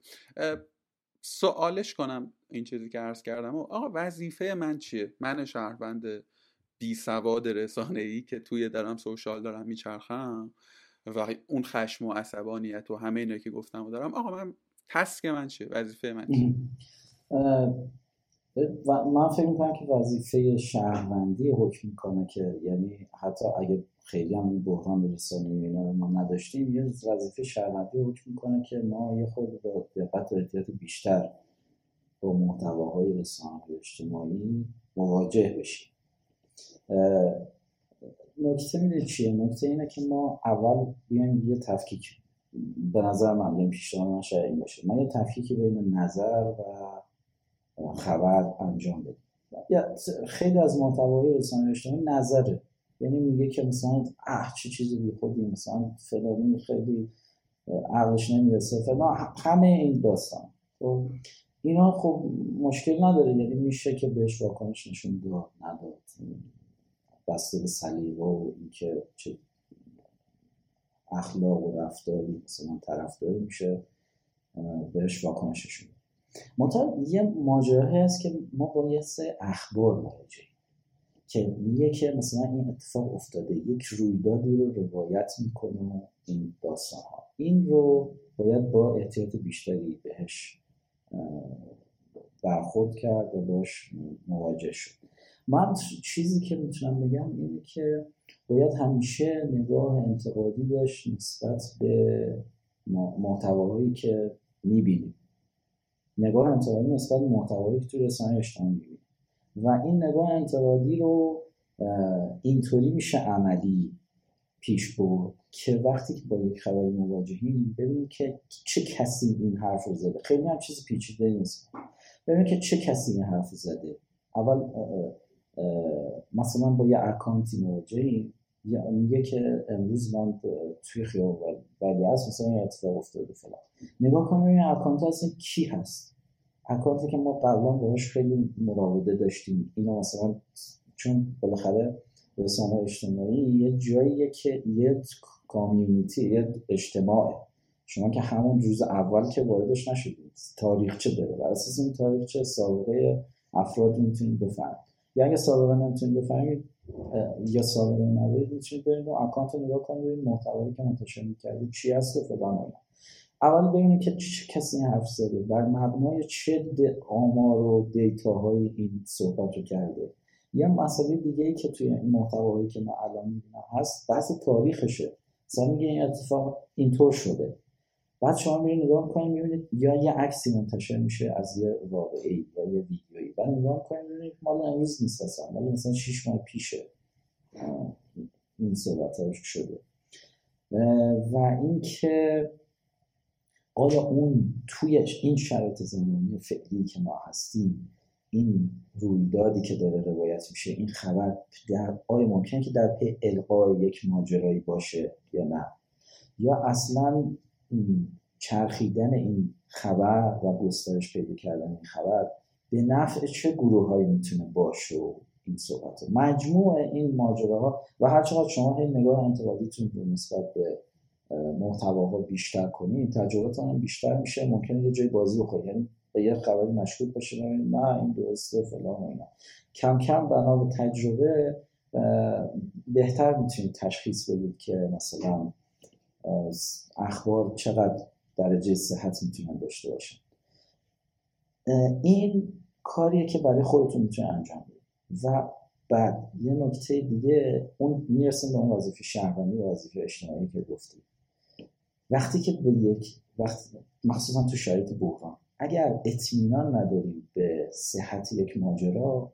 سوالش کنم این چیزی که عرض کردم. و آقا وظیفه من چیه؟ من شهروند بی سواد رسانه ای که توی درم سوشال دارم میچرخم و اون خشم و عصبانیت و همه اینا که گفتم و دارم. آقا من تسک من چیه؟ وظیفه من و من فکر می‌کنم که وظیفه شهروندی حکم می‌کنه که یعنی حتی اگه خیلی هم این بحران رسانه اینا ما نداشتیم. یه وظیفه شهروندی حکم می‌کنه که ما یه خود با دقت و احتیاط بیشتر با محتواهای رسانه اجتماعی مواجه بشیم. نکته میده چیه؟ نکته اینه که ما اول بیایم یه تفکیک به نظر من یه پیشنهاد من شاید این باشه. ما یه تفکیک بین نظر و خبر انجام بدیم. خیلی از محتوای رسانه اجتماعی نظره. یعنی میگه که مثلا اه چه چیزی بی خودی مثلا فلانی خیلی عقلش نمی‌رسه. فلان همه این داستان. خب اینا خب مشکل نداره. یعنی میشه که بهش واکنش نشون داد نداد. بسته به سلیقه و اینکه چه اخلاق و رفتاری مثلا طرفداری میشه بهش واکنششون منتها یه ماجرا هست که ما با یه سه اخبار مواجهیم که میگه که مثلا این اتفاق افتاده. یک رویدادی رو روایت می‌کنه این داستان ها این رو باید با احتیاط بیشتری بهش برخورد کرد و باش مواجه شد. من چیزی که می‌تونم بگم اینه که باید همیشه نگاه انتقادی داشت نسبت به محتواهایی که می‌بینیم. نگاه انتقادی نسبت به محتوایی که تو رسانه اجتماعی می‌بینیم. و این نگاه انتقادی رو اینطوری میشه عملی پیش برد که وقتی که با یک خبری مواجهیم ببینیم که چه کسی این حرف رو زده. خیلی هم چیز پیچیده نیست. ببینیم که چه کسی این حرف زده. اول مثلا با یه اکانتی مواجهیم میگه که امروز من توی خیابان ولی هست مثلا این اتفاق افتاده فلان. نگاه کنیم این اکانت اصلا کی هست. اکانتی که ما قبلا باهاش خیلی مراوده داشتیم. اینا مثلا چون بالاخره رسانه اجتماعی یه جاییه که یه کامیونیتی یه اجتماعه. شما که همون روز اول که واردش نشدید تاریخچه داره؟ بر اساس این تاریخچه سابقه افراد می‌تونید بفهمید؟ یا اگه سابقه نمی‌تونید بفهمید یا سابقه ندارید می‌تونید برید و اکانت نگاه کنید محتوایی که منتشر می‌کردید چی هست و فلان اول ببینید که چه کسی حرف زده. بر مبنای چه آمار و دیتاهایی این صحبت رو کرده. یه مسئله دیگه ای که توی این محتواهایی که من الان می‌بینم هست بحث تاریخشه. مثلا میگه این اتفاق اینطور شده. بعد شما میرید نگاه می‌کنید می‌بینید یا یه عکسی منتشر میشه از یه واقعی یا یه ویدیویی. بعد نگاه می‌کنید می‌بینید مال امروز نیست اصلا. مال مثلا 6 ماه پیشه. این صحبت شده. و اینکه آیا اون توی این شرایط زمانی فعلی که ما هستیم این رویدادی که داره روایت میشه این خبر در آیا ممکنه که در پی القای یک ماجرایی باشه یا نه؟ یا اصلا چرخیدن این خبر و گسترش پیدا کردن این خبر به نفع چه گروه هایی می‌تونه باشه این صحبت؟ مجموع این ماجراها و هر چقدر شما هی نگاه انتقادیتون نسبت به محتواها بیشتر کنید تجربتان هم بیشتر میشه. ممکنه یه جای بازی بخورید یعنی به یه خبری مشکوک باشه نه این درسته فلان اینا. کم کم بنا به تجربه بهتر می‌تونید تشخیص بدید که مثلا اخبار چقدر درجه صحت می‌تونن داشته باشن. این کاریه که برای خودتون می‌تونید انجام بدید و بعد یه نکته دیگه اون می‌رسیم به اون وظیفه شهروندی و وظیفه اجتماعی که گفتید وقتی که به یک وقت مخصوصا تو شرایط بحران اگر اطمینان نداریم به صحت یک ماجرا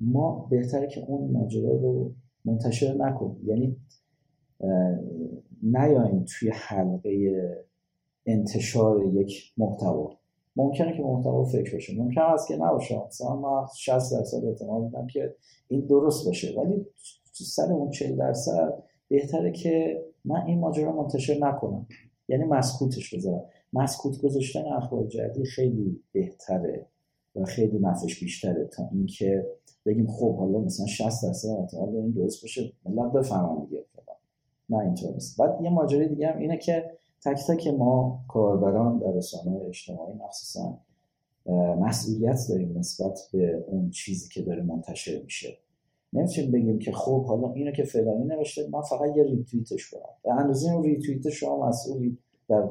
ما بهتره که اون ماجرا رو منتشر نکنیم. یعنی نیایم توی حلقه انتشار یک محتوا. ممکنه که محتوا فکر بشه. ممکن است که نباشه. مثلا ما 60 درصد احتمال میدم که این درست باشه ولی تو سر اون 40 درصد بهتره که من این ماجرا منتشر نکنم. یعنی مسکوتش بذارم. مسکوت گذاشتن اخبار جدی خیلی بهتره و خیلی نفعش بیشتره تا اینکه بگیم خب حالا مثلا 60 درصد احتمال این درست باشه. ملت بفهمن دیگه. نه اینطور نیست. بعد یه ماجرای دیگه هم اینه که تک تک ما کاربران در رسانه اجتماعی مخصوصا مسئولیت داریم نسبت به اون چیزی که داره منتشر میشه. نمی‌تونیم بگیم که خب حالا اینو که فلانی نوشته من فقط یه ریتویتش کنم. به اندازه اون ریتویت شما مسئولی در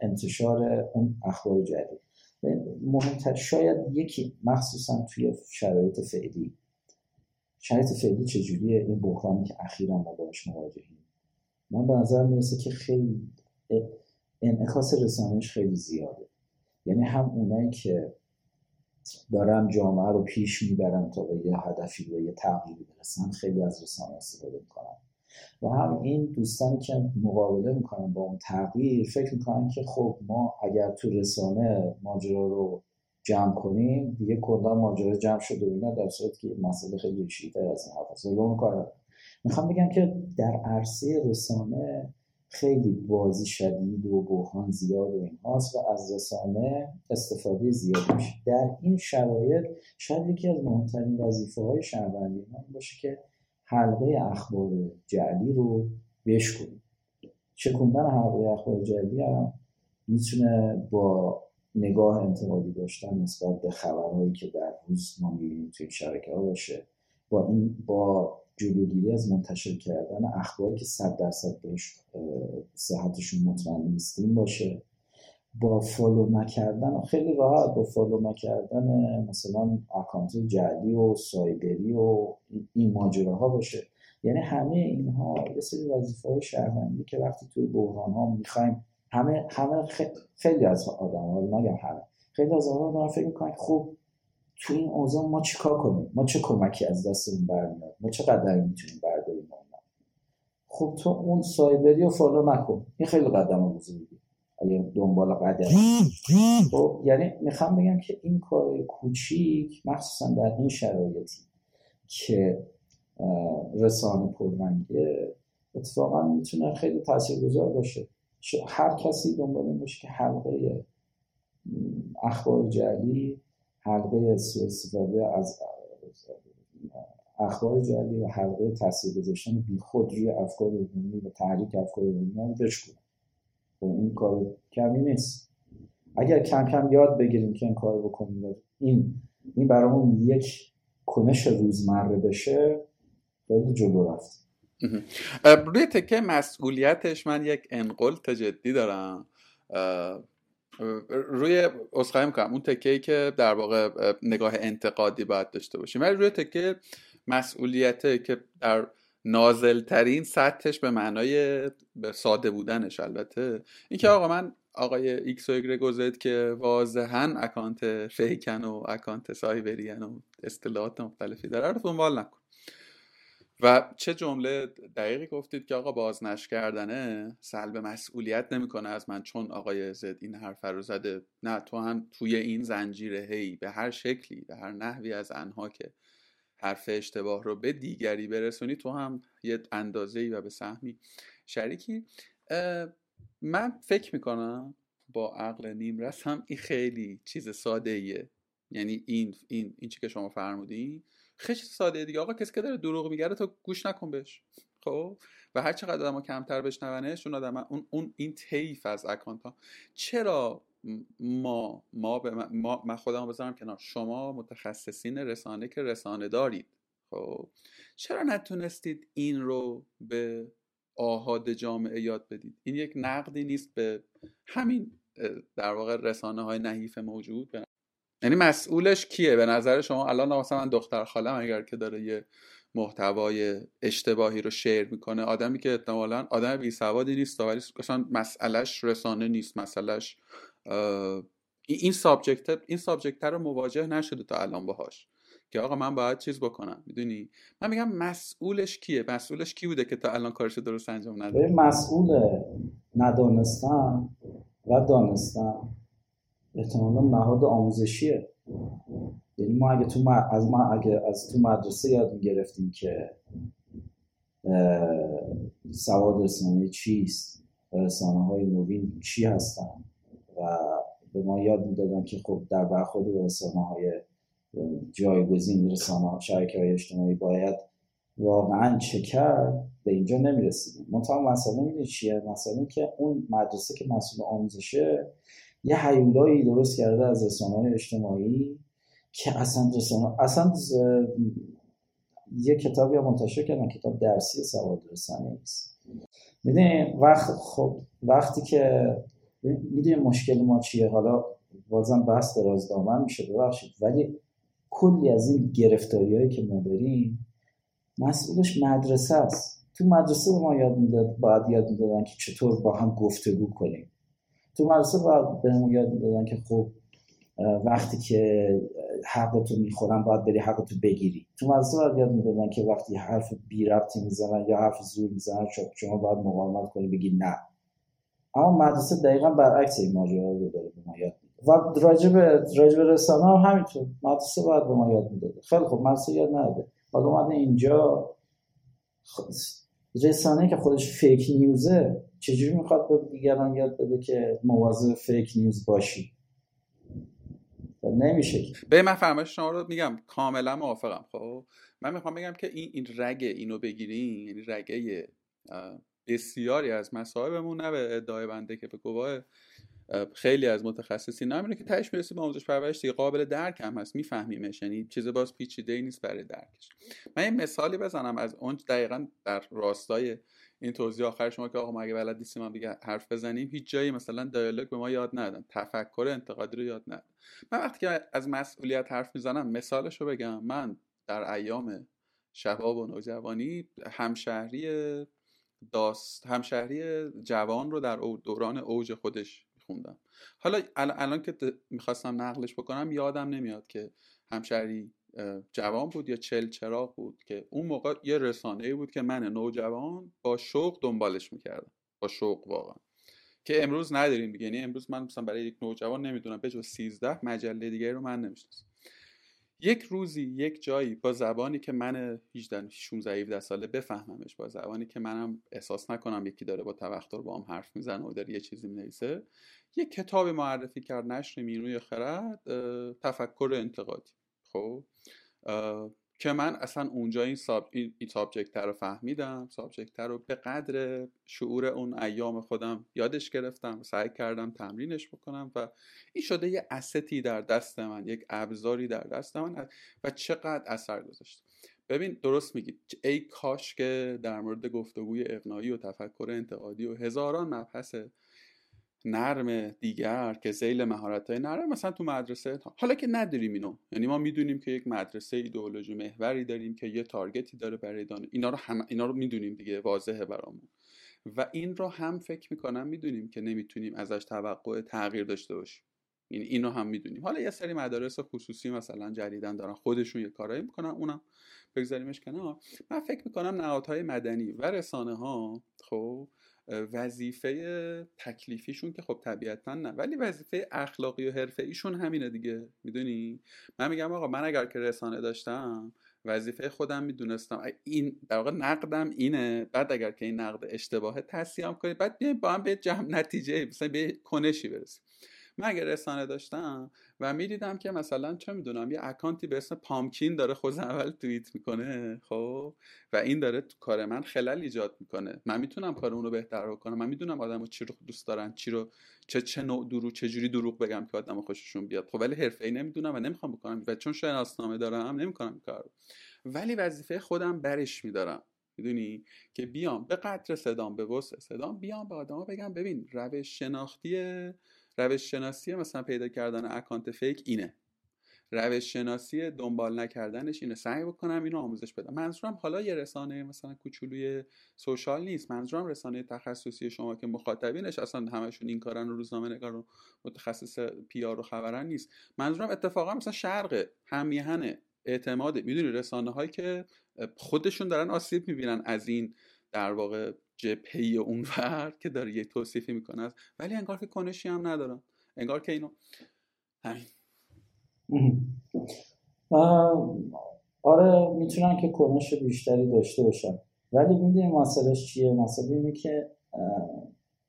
انتشار اون اخبار جدید. مهمتر شاید یکی مخصوصا توی شرایط فعلی. شرایط فعلی چجوریه؟ این بحرانی که اخیرا ما باش مواجهیم. من به نظر می‌رسه که خیلی انعکاس رسانش خیلی زیاده. یعنی هم اونایی که دارن جامعه رو پیش می‌برن تا به یه هدفی به یه تغییری برسن خیلی از رسانه استفاده می‌کنن و هم این دوستانی که مقابله می‌کنن با اون تغییر فکر می‌کنن که خب ما اگر تو رسانه ماجرا رو جمع کنیم دیگه کلا ماجرا جمع شد و اینا در صورتی که مسئله خیلی ریشیده از این حرف می‌خوام بگم که در عرصه رسانه خیلی بازی شدید و بحران زیاد و اینهاست و از رسانه استفاده زیاد میشه. در این شرایط شاید یکی از مهمترین وظیفه های شهروندی من باشه که حلقه اخبار جعلی رو بشکنیم شکوندن حلقه اخبار جعلی هم می‌تونه با نگاه انتقادی داشتن نسبت به خبرهایی که در روز ما می‌بینیم توی شبکه ها باشه. با این با جلوگیری از منتشر کردن اخباری که صد درصد بهش صحتشون مطمئن نیستیم باشه. با follow نکردن خیلی راحت با follow نکردن مثلا account جعلی و سایبری و این ماجراها باشه. یعنی همه اینها یه سری وظیفه های شهروندی که وقتی توی بحران ها می‌خوایم همه همه خیلی از آدم ها نگم همه خیلی از آدم دارن فکر می‌کنن خب تو این اوضاع ما چیکار کنیم؟ ما چه کمکی از دستمون برمیاد؟ ما چقدر می‌تونیم برداریم خب تو اون سایبری رو فالو نکن. این خیلی قدم بزرگی اگه دنبال قدم. خب یعنی می‌خوام بگم که این کار کوچیک مخصوصا در این شرایطی که رسانه پررنگه اتفاقا می‌تونه خیلی تاثیرگذار باشه. هر کسی دنبال این باشه که حلقه اخبار جعلی حلقه استفاده از اخبار جعلی و حلقه تاثیر گذاشتن خود روی افکار عمومی و تحریک افکار عمومی رو بشکنه خب این کار کمی نیست. اگر کم کم یاد بگیریم که این کار بکنیم و این این برامون یک کنش روزمره بشه خیلی جلو رفت روی تکه مسئولیتش من یک ان‌قلت جدی دارم. روی اسخای می‌کنم. اون تکه ای که در واقع نگاه انتقادی باید داشته باشیم. ولی روی تکه مسئولیت که در نازلترین سطحش به معنای ساده بودنش البته. اینکه آقا من آقای ایکس و ایگرگ که واضحا account fake ن و account سایبری‌ان و اصطلاحات مختلفی داره رو دنبال نکن. و چه جمله دقیقی گفتید که آقا بازنش کردنه؟ سلب مسئولیت نمی‌کنه از من چون آقای زد این حرف رو زده. نه تو هم توی این زنجیر هی به هر شکلی به هر نحوی از انها که حرف اشتباه رو به دیگری برسونی تو هم یه اندازه و به سهمی شریکی. من فکر می‌کنم با عقل نیمرس هم این خیلی چیز ساده ایه یعنی این این این چی که شما فرمودین خیلی ساده دیگه. آقا کسی که داره دروغ میگه تو گوش نکن بهش. خب؟ و هر چقدر ما کمتر بشنونش اون آدم اون, اون این طیف از اکانت ها. چرا ما ما, به ما من خودم بذارم کنار؟ شما متخصصین رسانه که رسانه دارید. خب؟ چرا نتونستید این رو به آهاد جامعه یاد بدید؟ این یک نقدی نیست به همین در واقع رسانه های نحیف موجود یعنی مسئولش کیه؟ به نظر شما الان مثلا من دختر خالم اگر که داره یه محتوای اشتباهی رو share می‌کنه آدمی که احتمالا آدم بی سوادی نیست ولی مثلا مسئلهش رسانه نیست مسئلهش این subject این subject رو مواجه نشده تا الان باهاش که آقا من باید چیز بکنم می‌دونی؟ من میگم مسئولش کیه؟ مسئولش کی بوده که تا الان کارش درست انجام نده مسئول ندانستم و دانستم احتمالا نهاد آموزشیه. یعنی ما اگه تو از ما اگه از تو مدرسه یاد می‌گرفتیم که سواد رسانه چیست رسانه های نوین چی هستن و به ما یاد می‌دادن که خب در برخورد به رسانه های جایگزین رسانه ها شبکه های اجتماعی باید واقعا چه کرد به اینجا نمی‌رسیدیم. منتها مسئله می‌دونی چیه؟ مسئله که اون مدرسه که مسئول آموزشه یه حیولایی درست کرده از رسانه اجتماعی که اصلا رسانه اصلا یه کتابی منتشر کردن کتاب درسی سواد رسانه است. می‌دونی وقت خب وقتی که می‌دونی مشکل ما چیه؟ حالا بازم بحث دراز دامن میشه ببخشید ولی کلی از این گرفتاری هایی که ما داریم مسئولش مدرسه است. تو مدرسه به ما یاد می‌داد باید یاد می‌دادن که چطور با هم گفتگو کنیم. تو مدرسه باید به ما یاد می‌دادن که خب وقتی که حقتو می‌خورن باید بری حقتو بگیری. تو مدرسه باید یاد می‌دادن که وقتی حرف بی ربطی می‌زنن یا حرف زور می‌زنن شما باید مقاومت کنی بگی نه. اما مدرسه دقیقا برعکس این ماجرا رو داره به ما یاد میده. و راجب راجب رسانه هم همینطور. مدرسه باید به ما یاد می‌داده. خیلی خب مدرسه یاد نداده. حالا اومده اینجا رسانه که خودش فیک نیوزه چجوری می‌خواد به دیگران یاد بده که مواظب فیک نیوز باشی؟ نمیشه به من فرمایش شما رو میگم کاملا موافقم. خب من می‌خوام بگم که این این رگه اینو بگیرین یعنی رگه بسیاری از مصاحبمون نه به ادعای بنده که به گواه خیلی از متخصصین همینه که تهش می‌رسی به آموزش پرورش دیگه قابل درک هم هست میفهمیمش. یعنی چیز باز پیچیده نیست برای درکش. من یه مثالی بزنم از اون دقیقا در راستای این توضیح آخر شما که آقا ما اگه بلد نیستیم هم دیگه حرف بزنیم هیچ جایی مثلا دیالوگ به ما یاد ندن. تفکر انتقادی رو یاد ندن. من وقتی که از مسئولیت حرف می‌زنم مثالش رو بگم. من در ایام شباب و نوجوانی همشهری داست همشهری جوان رو در دوران اوج خودش خوندم حالا الان که می‌خواستم نقلش بکنم یادم نمیاد که همشهری جوان بود یا چل چراغ بود که اون موقع یه رسانه بود که من نوجوان با شوق دنبالش می‌کردم. با شوق واقعا. که امروز نداریم دیگه. یعنی امروز من مثلا برای یک نوجوان نمی‌دونم به جز 13 مجله دیگه رو من نمی‌شناسم. یک روزی یک جایی با زبانی که من 18 16 17 ساله بفهممش با زبانی که منم احساس نکنم یکی داره با توختر با هم حرف می‌زنه و داره یه چیزی می‌نویسه یک کتاب معرفی کرد نشر مینوی خرد تفکر انتقادی. خب؟ که من اصلا اونجا این, sub... این subject رو فهمیدم subject رو به قدر شعور اون ایام خودم یادش گرفتم سعی کردم تمرینش بکنم و این شده یه asset ی در دست من یک ابزاری در دست من و چقدر اثر گذاشت. ببین درست میگی. ای کاش که در مورد گفتگوی اقناعی و تفکر انتقادی و هزاران مبحث نرم دیگر که زیل مهارت های نرم. مثلا تو مدرسه حالا که نداریم اینو. یعنی ما می‌دونیم که یک مدرسه ایدئولوژی محوری داریم که یه تارگتی داره برای دانش اینا رو هم... اینا رو می‌دونیم دیگه واضحه برامون. و این رو هم فکر می‌کنم می‌دونیم که نمی‌تونیم ازش توقع تغییر داشته باشیم. این یعنی اینو هم می‌دونیم. حالا یه سری مدارس خصوصی مثلا جدیدن دارن. خودشون یه کارایی می‌کنن اونم بگذاریمش کنار. من فکر می‌کنم نهادهای مدنی و رسانه ها خب وظیفه تکلیفیشون که خب طبیعتا نه. ولی وظیفه اخلاقی و حرفه ایشون همینه دیگه. می‌دونی؟ من میگم آقا من اگر که رسانه داشتم وظیفه خودم می‌دونستم. این در واقع نقدم اینه. بعد اگر که این نقد اشتباهه تصحیح کنید. بعد بیایم با هم به جمع نتیجه مثلا به کنشی برسیم. من اگر رسانه داشتم و می‌دیدم که مثلا چه می‌دونم یه اکانتی به اسم پامکین داره خود اول توییت می‌کنه خب؟ و این داره تو کار من خلل ایجاد می‌کنه. من می‌تونم کار اون رو بهتر کنم من می‌دونم آدم چی رو دوست دارن چی رو چه چه نوع دروغ چه جوری دروغ بگم که آدم خوششون بیاد. خب ولی حرفه ای نمی‌دونم و نمی‌خوام بکنم و چون شناسنامه دارم نمی‌کنم کار ولی وظیفه خودم برش میدارم. می‌دونی؟ که بیام به قدر صدام به وسع صدام بیام به آدما بگم ببین روش شناختی روش شناسی مثلا پیدا کردن اکانت فیک اینه. روش شناسی دنبال نکردنش اینه. سعی بکنم اینو آموزش بدم. منظورم حالا یه رسانه مثلا کوچولوی سوشال نیست. منظورم رسانه تخصصی شما که مخاطبینش اصلا همشون این کارن روزنامه نگار و متخصص پی و خبرن نیست. منظورم اتفاقا مثلا شرق همیهنه اعتماده. می‌دونی رسانه هایی که خودشون دارن آسیب می‌بینن از این در واقع جپه اونور که داره یک توصیفی می‌کنه ولی انگار که کنشی هم ندارن انگار که اینو همین. آره می‌تونن که کنش بیشتری داشته باشن. ولی می‌دونی مسئلهش چیه؟ مسئله اینه که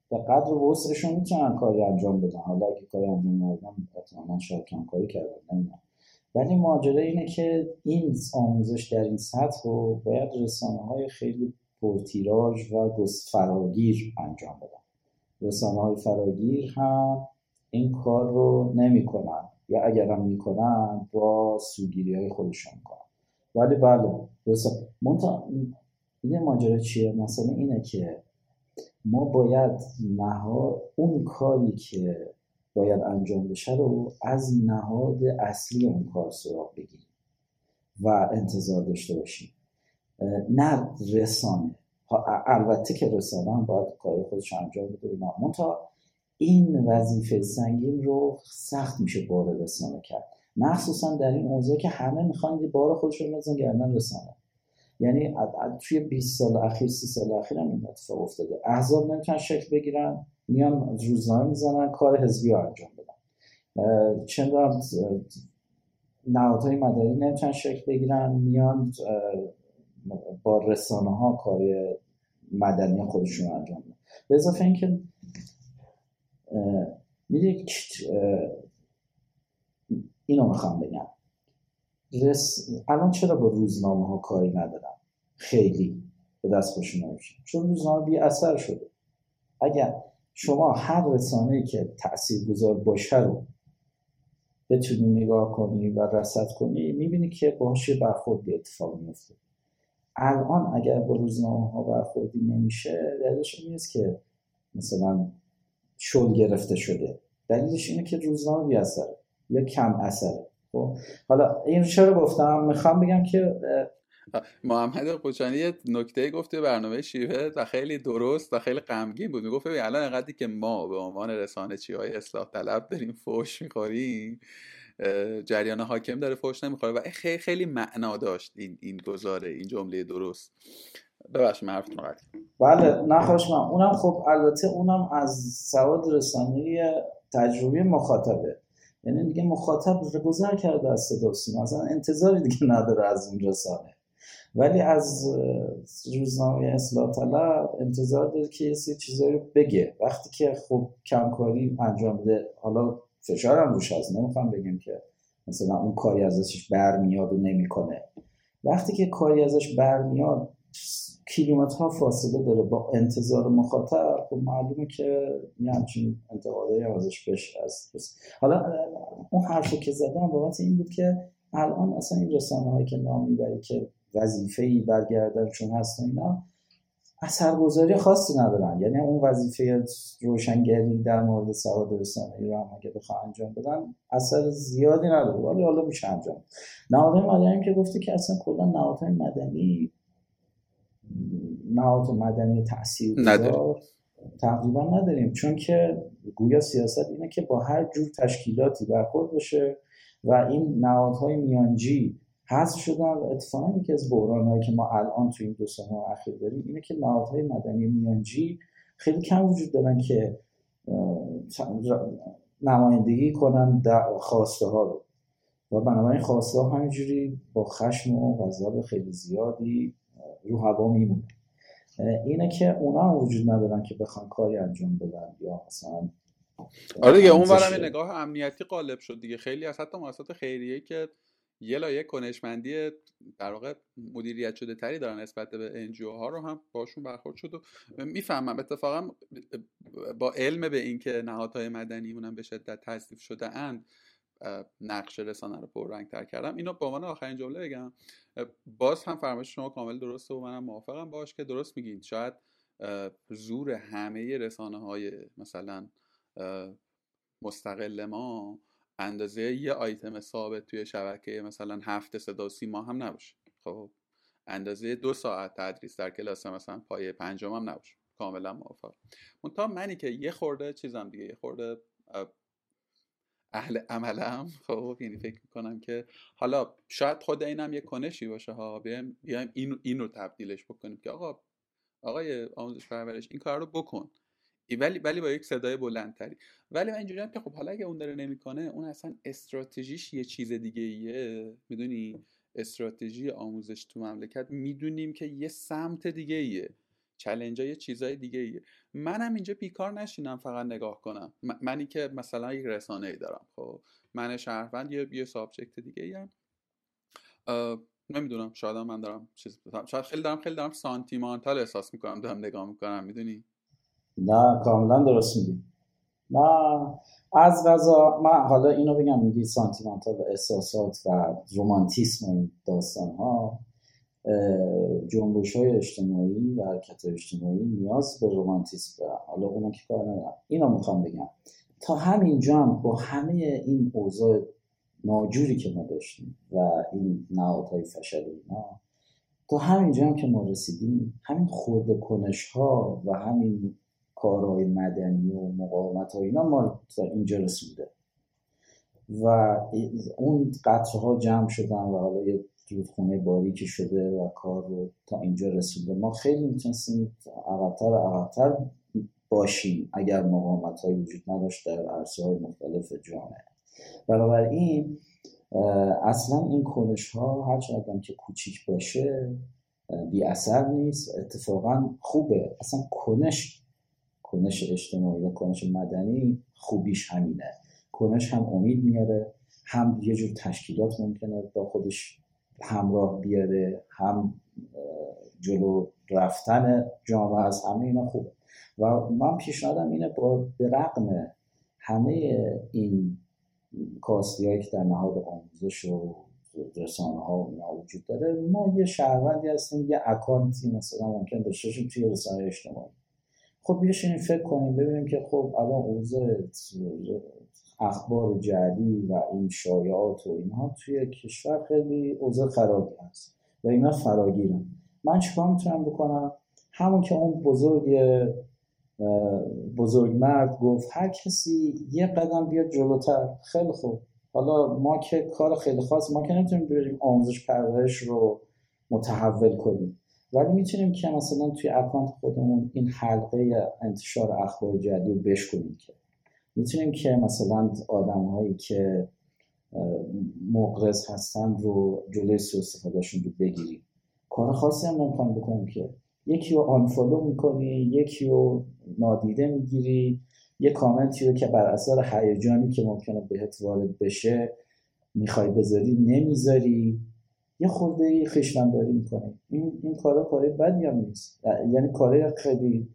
به قدر وسعشون می‌تونن کاری انجام بدن. حالا اگه کاری انجام ندادن احتمالا شاید کم کاری کردن نمی‌دونم. ولی ماجرا اینه که این آموزش در این سطح رو باید رسانه های خیلی پرتیراژ و فراگیر انجام بدن. رسانه های فراگیر هم این کار رو نمی‌کنن یا اگر هم می‌کنن با سوگیری های خودشون می‌کنن ولی بله رسانه این ماجرا چیه؟ مثلا اینه که ما باید نهاد اون کاری که باید انجام بشه رو از نهاد اصلی اون کار سراغ بگیریم و انتظار داشته باشیم. نه رسانه. البته که رسانه هم باید کار خودش انجام بده اینا. منتها این وظیفه سنگین رو سخت میشه بار رسانه کرد. مخصوصا در این موضوع که همه می‌خوان بار خودش رو گردن رسانه. یعنی توی 20 سال اخیر 30 سال اخیر هم این اتفاق افتاده. احزاب نمی‌تونن شکل بگیرن میان روزنامه می‌زنن کار حزبی رو انجام بدن. چندان نهادهای مداری نمی‌تونن شکل بگیرن میان با رسانه ها کار مدنی خودشون انجام بدن به اضافه اینکه می‌دونید اینو می‌خوام بگم. رس... الان چرا با روزنامه ها کاری ندارن خیلی به دست خوشون نمیشه چون روزنامه بی اثر شده. اگر شما هر رسانه که تأثیر گذار باشه رو بتونی نگاه کنی و رصد کنی می‌بینی که باشه برخوردی اتفاق میفته الان اگر با روزنامه ها برخوردی نمیشه دلیلش نیست که مثلا شل گرفته شده. دلیلش اینه که روزنامه بی اثره یا کم اثره. خب حالا این چرا گفتم؟ می‌خوام بگم که محمد قوچانی یه نکته گفته برنامه شیوه و خیلی درست و خیلی غمگین بود. می‌گفت الان انقدری که ما به عنوان رسانه چی های اصلاح طلب داریم فوش می‌خوریم جریان حاکم داره فوش نمی‌خوره و خیلی خیلی معنا داشت این این گزاره این جمله درست. ببخش من حرفتون بله نخواهش من اونم خب البته اونم از سواد رسانه تجربی مخاطبه. یعنی دیگه مخاطب گذر کرده از صدا سیما. اصلا انتظاری دیگه نداره از اون رسانه. ولی از روزنامه اصلاح طلب انتظار داره که یه چیزایی رو بگه. وقتی که خب کمکاری انجام بده حالا فشار هم روش هست. نمی‌خوام بگیم که مثلا اون کاری ازش برمیاد و نمی‌کنه. وقتی که کاری ازش برمیاد کیلومترها فاصله داره با انتظار مخاطب. خب معلومه که یه همچین انتقادایی هم ازش بشه از حالا اون حرفی که زدم بابت این بود که الان اصلا این رسانه هایی که نام می‌بری که وظیفه ای برگردنشون هست و اینا اثرگذاری خاصی ندارن. یعنی اون وظیفه روشنگری در مورد سواد رسانه‌ای رو هم اگه بخواه انجام بدن اثر زیادی نداره. ولی حالا میشه انجام. نهادهای مدنی که گفته که اصلا کلا نهادهای مدنی نهاد مدنی تاثیر تقریبا نداریم. چون که گویا سیاست اینه که با هر جور تشکیلاتی برخورد بشه و این نهادهای میانجی حذف شدن و اتفاقا یکی از بحرانهایی که ما الان تو این دو سال اخیر داریم اینه که نهادهای مدنی میانجی خیلی کم وجود دارن که نمایندگی کنن خواسته ها رو. و بنابراین خواسته ها همینجوری با خشم و غضب خیلی زیادی رو هوا میمونه. اینه که اونا هم وجود ندارن که بخوان کاری انجام بدن یا مثلا آره دیگه اون نگاه امنیتی غالب شد دیگه. خیلی از حتی مؤسسات خیریه که یه لایه کنشمندی در واقع مدیریت شده تری دارن نسبت به انجیو ها رو هم باشون برخورد شد و می‌فهمم اتفاقا با علم به اینکه نهادهای مدنی اونم به شدت تصدیف شده اند نقش رسانه رو پررنگ تر کردم. اینو به عنوان آخرین جمله بگم. باز هم فرمایش شما کامل درسته و منم موافقم باش که درست میگین. شاید زور همه رسانه های مثلا مستقل ما اندازه یه آیتم ثابت توی شبکه مثلا هفت صدا سیما هم نباشه. خب اندازه دو ساعت تدریس در کلاس مثلا پایه پنجم هم نباشه. کاملا موافق تا منی که یه خورده چیزم دیگه یه خورده اهل عملم. خب یعنی فکر می‌کنم که حالا شاید خود اینم یه کنشی باشه ها. بیایم بیایم این, این تبدیلش بکنیم که آقا آقای آموزش پرورش این کار رو بکن. ولی ولی با یک صدای بلندتری. ولی من اینجوری که خب حالا اگه اون داره نمی‌کنه اون اصلا استراتژیش یه چیز دیگه ایه می‌دونی؟ استراتژی آموزش تو مملکت. می‌دونیم که یه سمت دیگه ایه challenge یه چیزای دیگه ایه منم اینجا بیکار نشینم فقط نگاه کنم. منی که مثلا یک رسانه ای دارم خب. من شهروند یه یه subject دیگه ایم نمی‌دونم. شاید من دارم چیز شاید خیلی دارم خیلی دارم سانتیمانتال احساس می‌کنم دارم نگاه می‌کنم. می‌دونی؟ نه کاملا درست میگی. نه از قضا من حالا اینو بگم میگی سانتیمانتال و احساسات و رومانتیسم این داستان ها جنبش های اجتماعی و حرکت اجتماعی نیاز به رومانتیسم دارن. حالا اونا که کار ندارم اینا می‌خوام بگم. تا همینجا هم با همه این اوضاع ناجوری که ما داشتیم و این نهادهای فشل اینا تا همینجا هم که ما رسیدیم همین خورده کنش ها و همین کارهای مدنی و مقاومت ها اینا ما اینجا رسیده و اون قطره ها جمع شدن و حالا یه رودخونه باریکی شده و کار رو تا اینجا رسیده ما خیلی می‌تونستیم عقبتر عقبتر باشیم اگر مقاومت های وجود نداشت در عرصه های مختلف جامعه. بنابراین اصلا این کنش ها هر چقدر که کوچیک باشه بی اثر نیست. اتفاقا خوبه. اصلا کنش کنش اجتماعی و کنش مدنی خوبیش همینه. کنش هم امید میاره هم یه جور تشکیلات ممکنه با خودش همراه بیاره هم جلو رفتن جامعه از همه اینا خوبه. و من پیشنهادم اینه با به رقم همه این کاستی که در نهاد آموزش و رسانه ها اینا وجود داره ما یه شهروندی هستیم یه اکانتی مثلا ممکن داشته توی رسانه اجتماعی. خب بیاشین فکر کنیم ببینیم که خب الان اوضاع اخبار جعلی و این شایعات و اینها توی کشور خیلی اوضاع خرابی هست و اینا فراگیرن. من چیکار می‌تونم بکنم؟ همون که اون بزرگ بزرگ مرد گفت هر کسی یه قدم بیاد جلوتر خیلی خوب. حالا ما که کار خیلی خاص ما که نمی‌تونیم بریم آموزش پرورش رو متحول کنیم. ولی می‌تونیم که مثلا توی اکانت خودمون این حلقه انتشار اخبار جدید رو بشکنیم که. می‌تونیم که مثلا آدم هایی که مقرض هستن رو جلوی سو استفادهشون رو بگیریم. کار خاصی هم نمی‌خوایم بکنیم که. یکی رو آنفالو می‌کنی یکی رو نادیده می‌گیری یه کامنتی رو که بر اثر هیجانی که ممکنه بهت وارد بشه می‌خوای بذاری نمی‌ذاری. یه خورده خشتن داری می‌کنی این این کارا کار بدی هم نیست. یعنی کار خیلی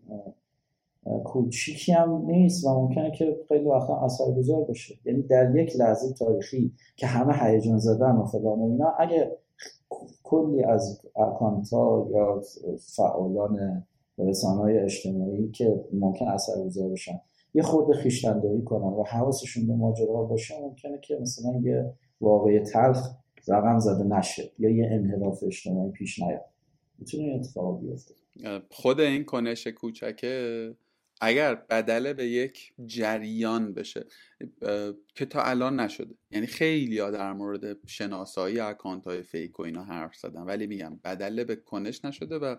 کوچیکی هم نیست و ممکنه که خیلی وقتا اثرگذار باشه. یعنی در یک لحظه تاریخی که همه هیجان زدن و فلان و اینا اگه کلی از اکانتا یا فعالان رسانه های اجتماعی که ممکن اثرگذار باشن یه خورده خیشتنداری کنن و حواسشون به ماجرا باشه ممکنه که مثلا یه واقعی تلخ رقم زده نشه یا یه انحراف اجتماعی پیش نیاد. می‌تونه این اتفاق بیفته. خود این کنش کوچکه اگر بدله به یک جریان بشه که تا الان نشده. یعنی خیلی ها در مورد شناسایی اکانت های فیک و اینا حرف زدن ولی میگم بدله به کنش نشده و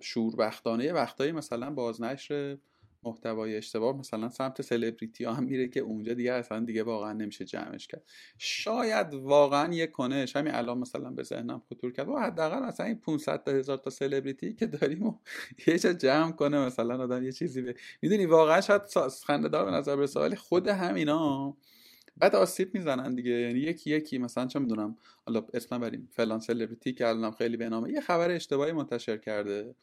شوربختانه وقتایی مثلا بازنشر محتوای اشتباه مثلا سمت سلبریتی ها هم میره که اونجا دیگه اصلا دیگه واقعا نمیشه جمعش کرد. شاید واقعا یه کنش همین الان مثلا به ذهنم خطور کرد. و حداقل مثلا این 500 تا هزار تا سلبریتی که داریم و <laughs> یه جا جمع کنه مثلا آدم یه چیزی به می‌دونی واقعا شاید خنده دار به نظر برسه ولی خود همینا بعد آسیب می‌زنن دیگه. یعنی یکی یکی مثلا چه می‌دونم حالا اسم بریم فلان سلبریتی که الانم خیلی به نامه یه خبر اشتباهی منتشر کرده.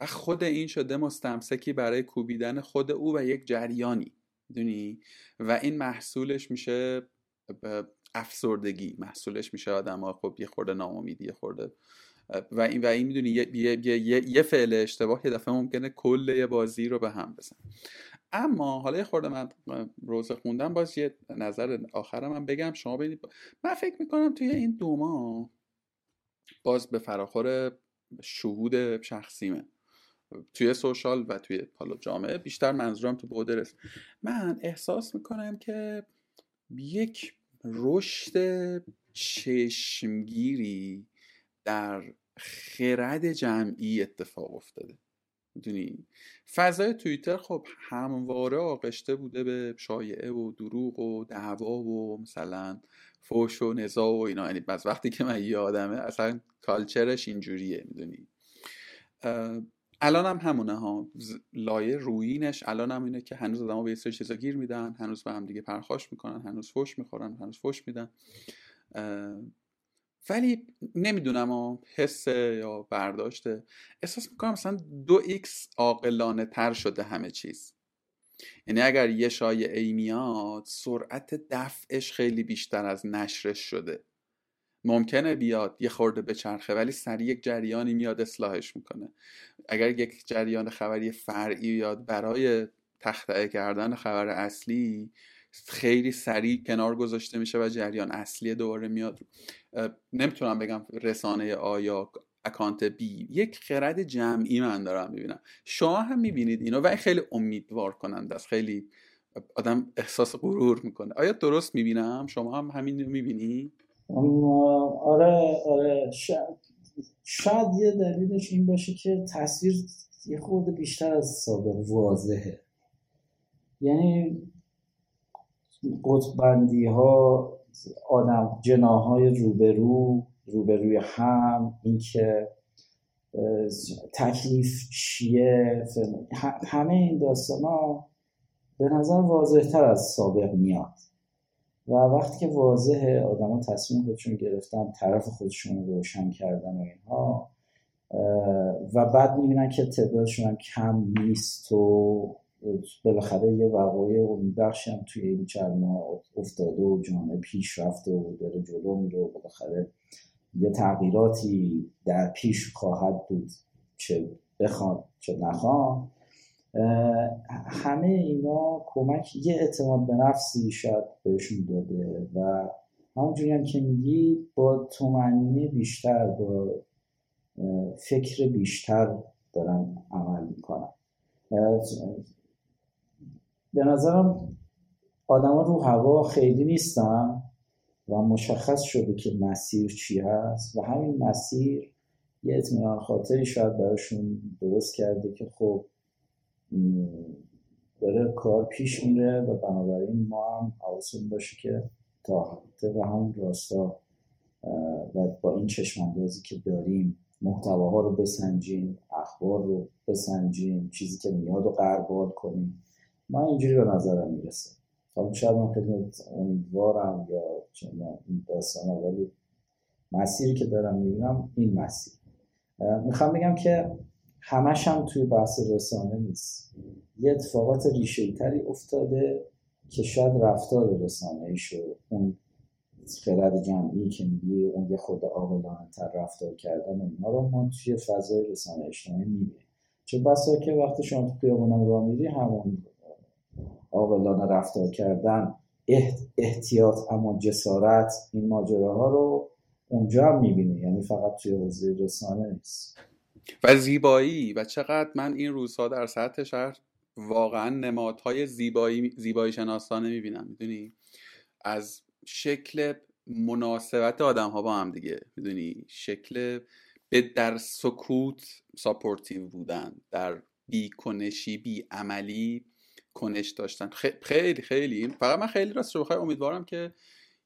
و خود این شده مستمسکی برای کوبیدن خود او و یک جریانی. می‌دونی؟ و این محصولش میشه افسردگی. محصولش میشه آدم ها خب یه خورده ناامیدی یه خورده. و این و این می‌دونی یه, یه،, یه،, یه فعل اشتباه یه دفعه ممکنه کل بازی رو به هم بزن اما حالا خورده من روزه خوندم باز یه نظر آخرم من بگم. شما ببینید من فکر می‌کنم توی این دو ماه باز به فراخور شهود شخصیمه. توی سوشال و توی حالا جامعه بیشتر منظورم تو بودرس من احساس می‌کنم که یک رشد چشمگیری در خرد جمعی اتفاق افتاده. می‌دونی؟ فضای توییتر خب همواره آغشته بوده به شایعه و دروغ و دعوا و مثلا فوش و نزا و اینا. یعنی از وقتی که من یادمه اصلا culture ش اینجوریه می‌دونی؟ الان هم همونه ها. لایه رویینش الان هم اینه که هنوز آدم به یه سری چیزا گیر میدن هنوز به هم دیگه پرخاش می‌کنن هنوز فوش می‌خورن هنوز فوش میدن. ولی نمی‌دونم حس یا برداشته احساس می‌کنم مثلا دو X عاقلانه تر شده همه چیز. یعنی اگر یه شایعه ای میاد سرعت دفعش خیلی بیشتر از نشرش شده. ممکنه بیاد یه خورده به چرخه ولی سریع یک جریانی میاد اصلاحش می‌کنه. اگر یک جریان خبری فرعی بیاد برای تخته کردن خبر اصلی خیلی سریع کنار گذاشته میشه و جریان اصلی دوباره میاد. نمی‌تونم بگم رسانه آیا اکانت بی یک خرد جمعی من دارم می‌بینم. شما هم می‌بینید اینو و خیلی امیدوار کننده است. خیلی آدم احساس غرور می‌کنه. آیا درست می‌بینم؟ شما هم همین می‌بینی؟ آره آره. شاید, یه دلیلش این باشه که تصویر یه خورده بیشتر از سابق واضحه. یعنی قطبندی ها آدم جناهای روبرو روبروی هم اینکه تکلیف چیه همه این داستان ها به نظر واضح تر از سابق میاد. و وقتی که واضحه آدما تصمیم خودشون گرفتن طرف خودشون روشن کردن و اینها و بعد می‌بینن که تعدادشون کم نیست و بالاخره یه وقایع امیدبخشی هم توی این چند ماه افتاده و جامعه پیش رفته و داره جلو میره و بالاخره یه تغییراتی در پیش خواهد بود چه بخوان چه نخوان. همه اینا کمک یه اعتماد به نفسی شاید بهشون داده و همونجوری هم که میگی با تومنینه بیشتر با فکر بیشتر دارن عمل می‌کنن. به نظرم آدما رو هوا خیلی نیستن و مشخص شده که مسیر چی هست و همین مسیر یه اطمینان خاطری شاید براشون درست کرده که خب داره کار پیش میره و بنابراین ما هم حواسمون باشه که تا و همون راستا و با این چشماندازی که داریم محتواها رو بسنجیم اخبار رو بسنجیم چیزی که میاد و قربال کنیم. من اینجوری به نظرم می‌رسه. حالا شاید من خیلی امیدوارم یا این داستان ولی مسیری که دارم می‌بینم این مسیر. می‌خوام بگم که همش هم توی بحث رسانه نیست. یه اتفاقات ریشه تری افتاده که شاید رفتار رسانه شو اون خرد جمعی که میگی اون یه خود آقلانه تر رفتار کردن اینا رو ما توی فضای رسانه اجتماعی می‌بینیم. چه بسا که وقتی شما تو خیابونم را میری همون آقلانه رفتار کردن احتیاط اما جسارت این ماجراها رو اونجا هم می‌بینی یعنی فقط توی حوزه رسانه نیست. و زیبایی و چقدر من این روزها در سطح شهر واقعا نمادهای زیبایی زیبایی شناسانه می‌بینم می‌دونی؟ از شکل مناسبت آدم ها با هم دیگه می‌دونی؟ شکل به در سکوت ساپورتیو بودن در بی کنشی بی عملی کنش داشتن. خیلی خیلی. فقط من خیلی راست رو امیدوارم که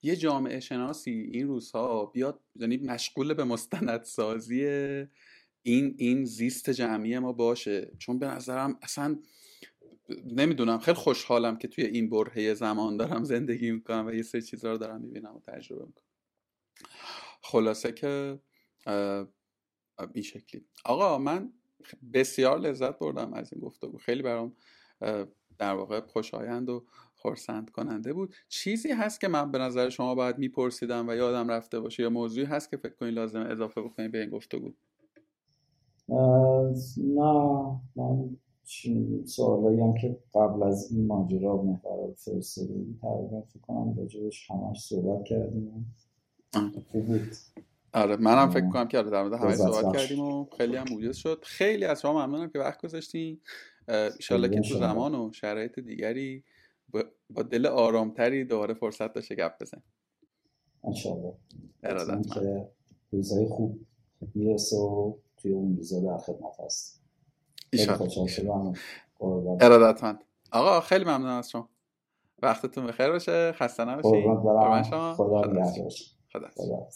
یه جامعه شناسی این روزها بیاد یعنی مشغول به مستندسازی این این زیست جمعی ما باشه. چون به نظرم اصلا نمی‌دونم. خیلی خوشحالم که توی این برهه زمان دارم زندگی می‌کنم و یه سری چیزها رو دارم می‌بینم و تجربه می‌کنم. خلاصه که این شکلی. آقا من بسیار لذت بردم از این گفتگو. خیلی برام در واقع خوشایند و خورسند کننده بود. چیزی هست که من به نظر شما باید میپرسیدم و یادم رفته باشه یا موضوعی هست که فکر کنید لازم اضافه بکنید به این گفتگو؟ نه من سوالایی هم که قبل از این ماجرا محور فرستاده بود تقریبا فکر کنم راجبش همش صحبت کردیم. آره منم فکر کنم که در مورد همه صحبت کردیم و خیلی هم موجود شد. خیلی از شما ممنونم که وقت گذاشتین. ایشالله که تو زمان و شرایط دیگری با دل آرامتری دوباره فرصت داشته گپ بزن انشالله ارادت روزهای خوب می‌رسه و توی اون روزا در خدمت هست. ارادتمند آقا خیلی ممنون از شما. وقتتون بخیر باشه. خسته نباشید خدا خدا, خدا.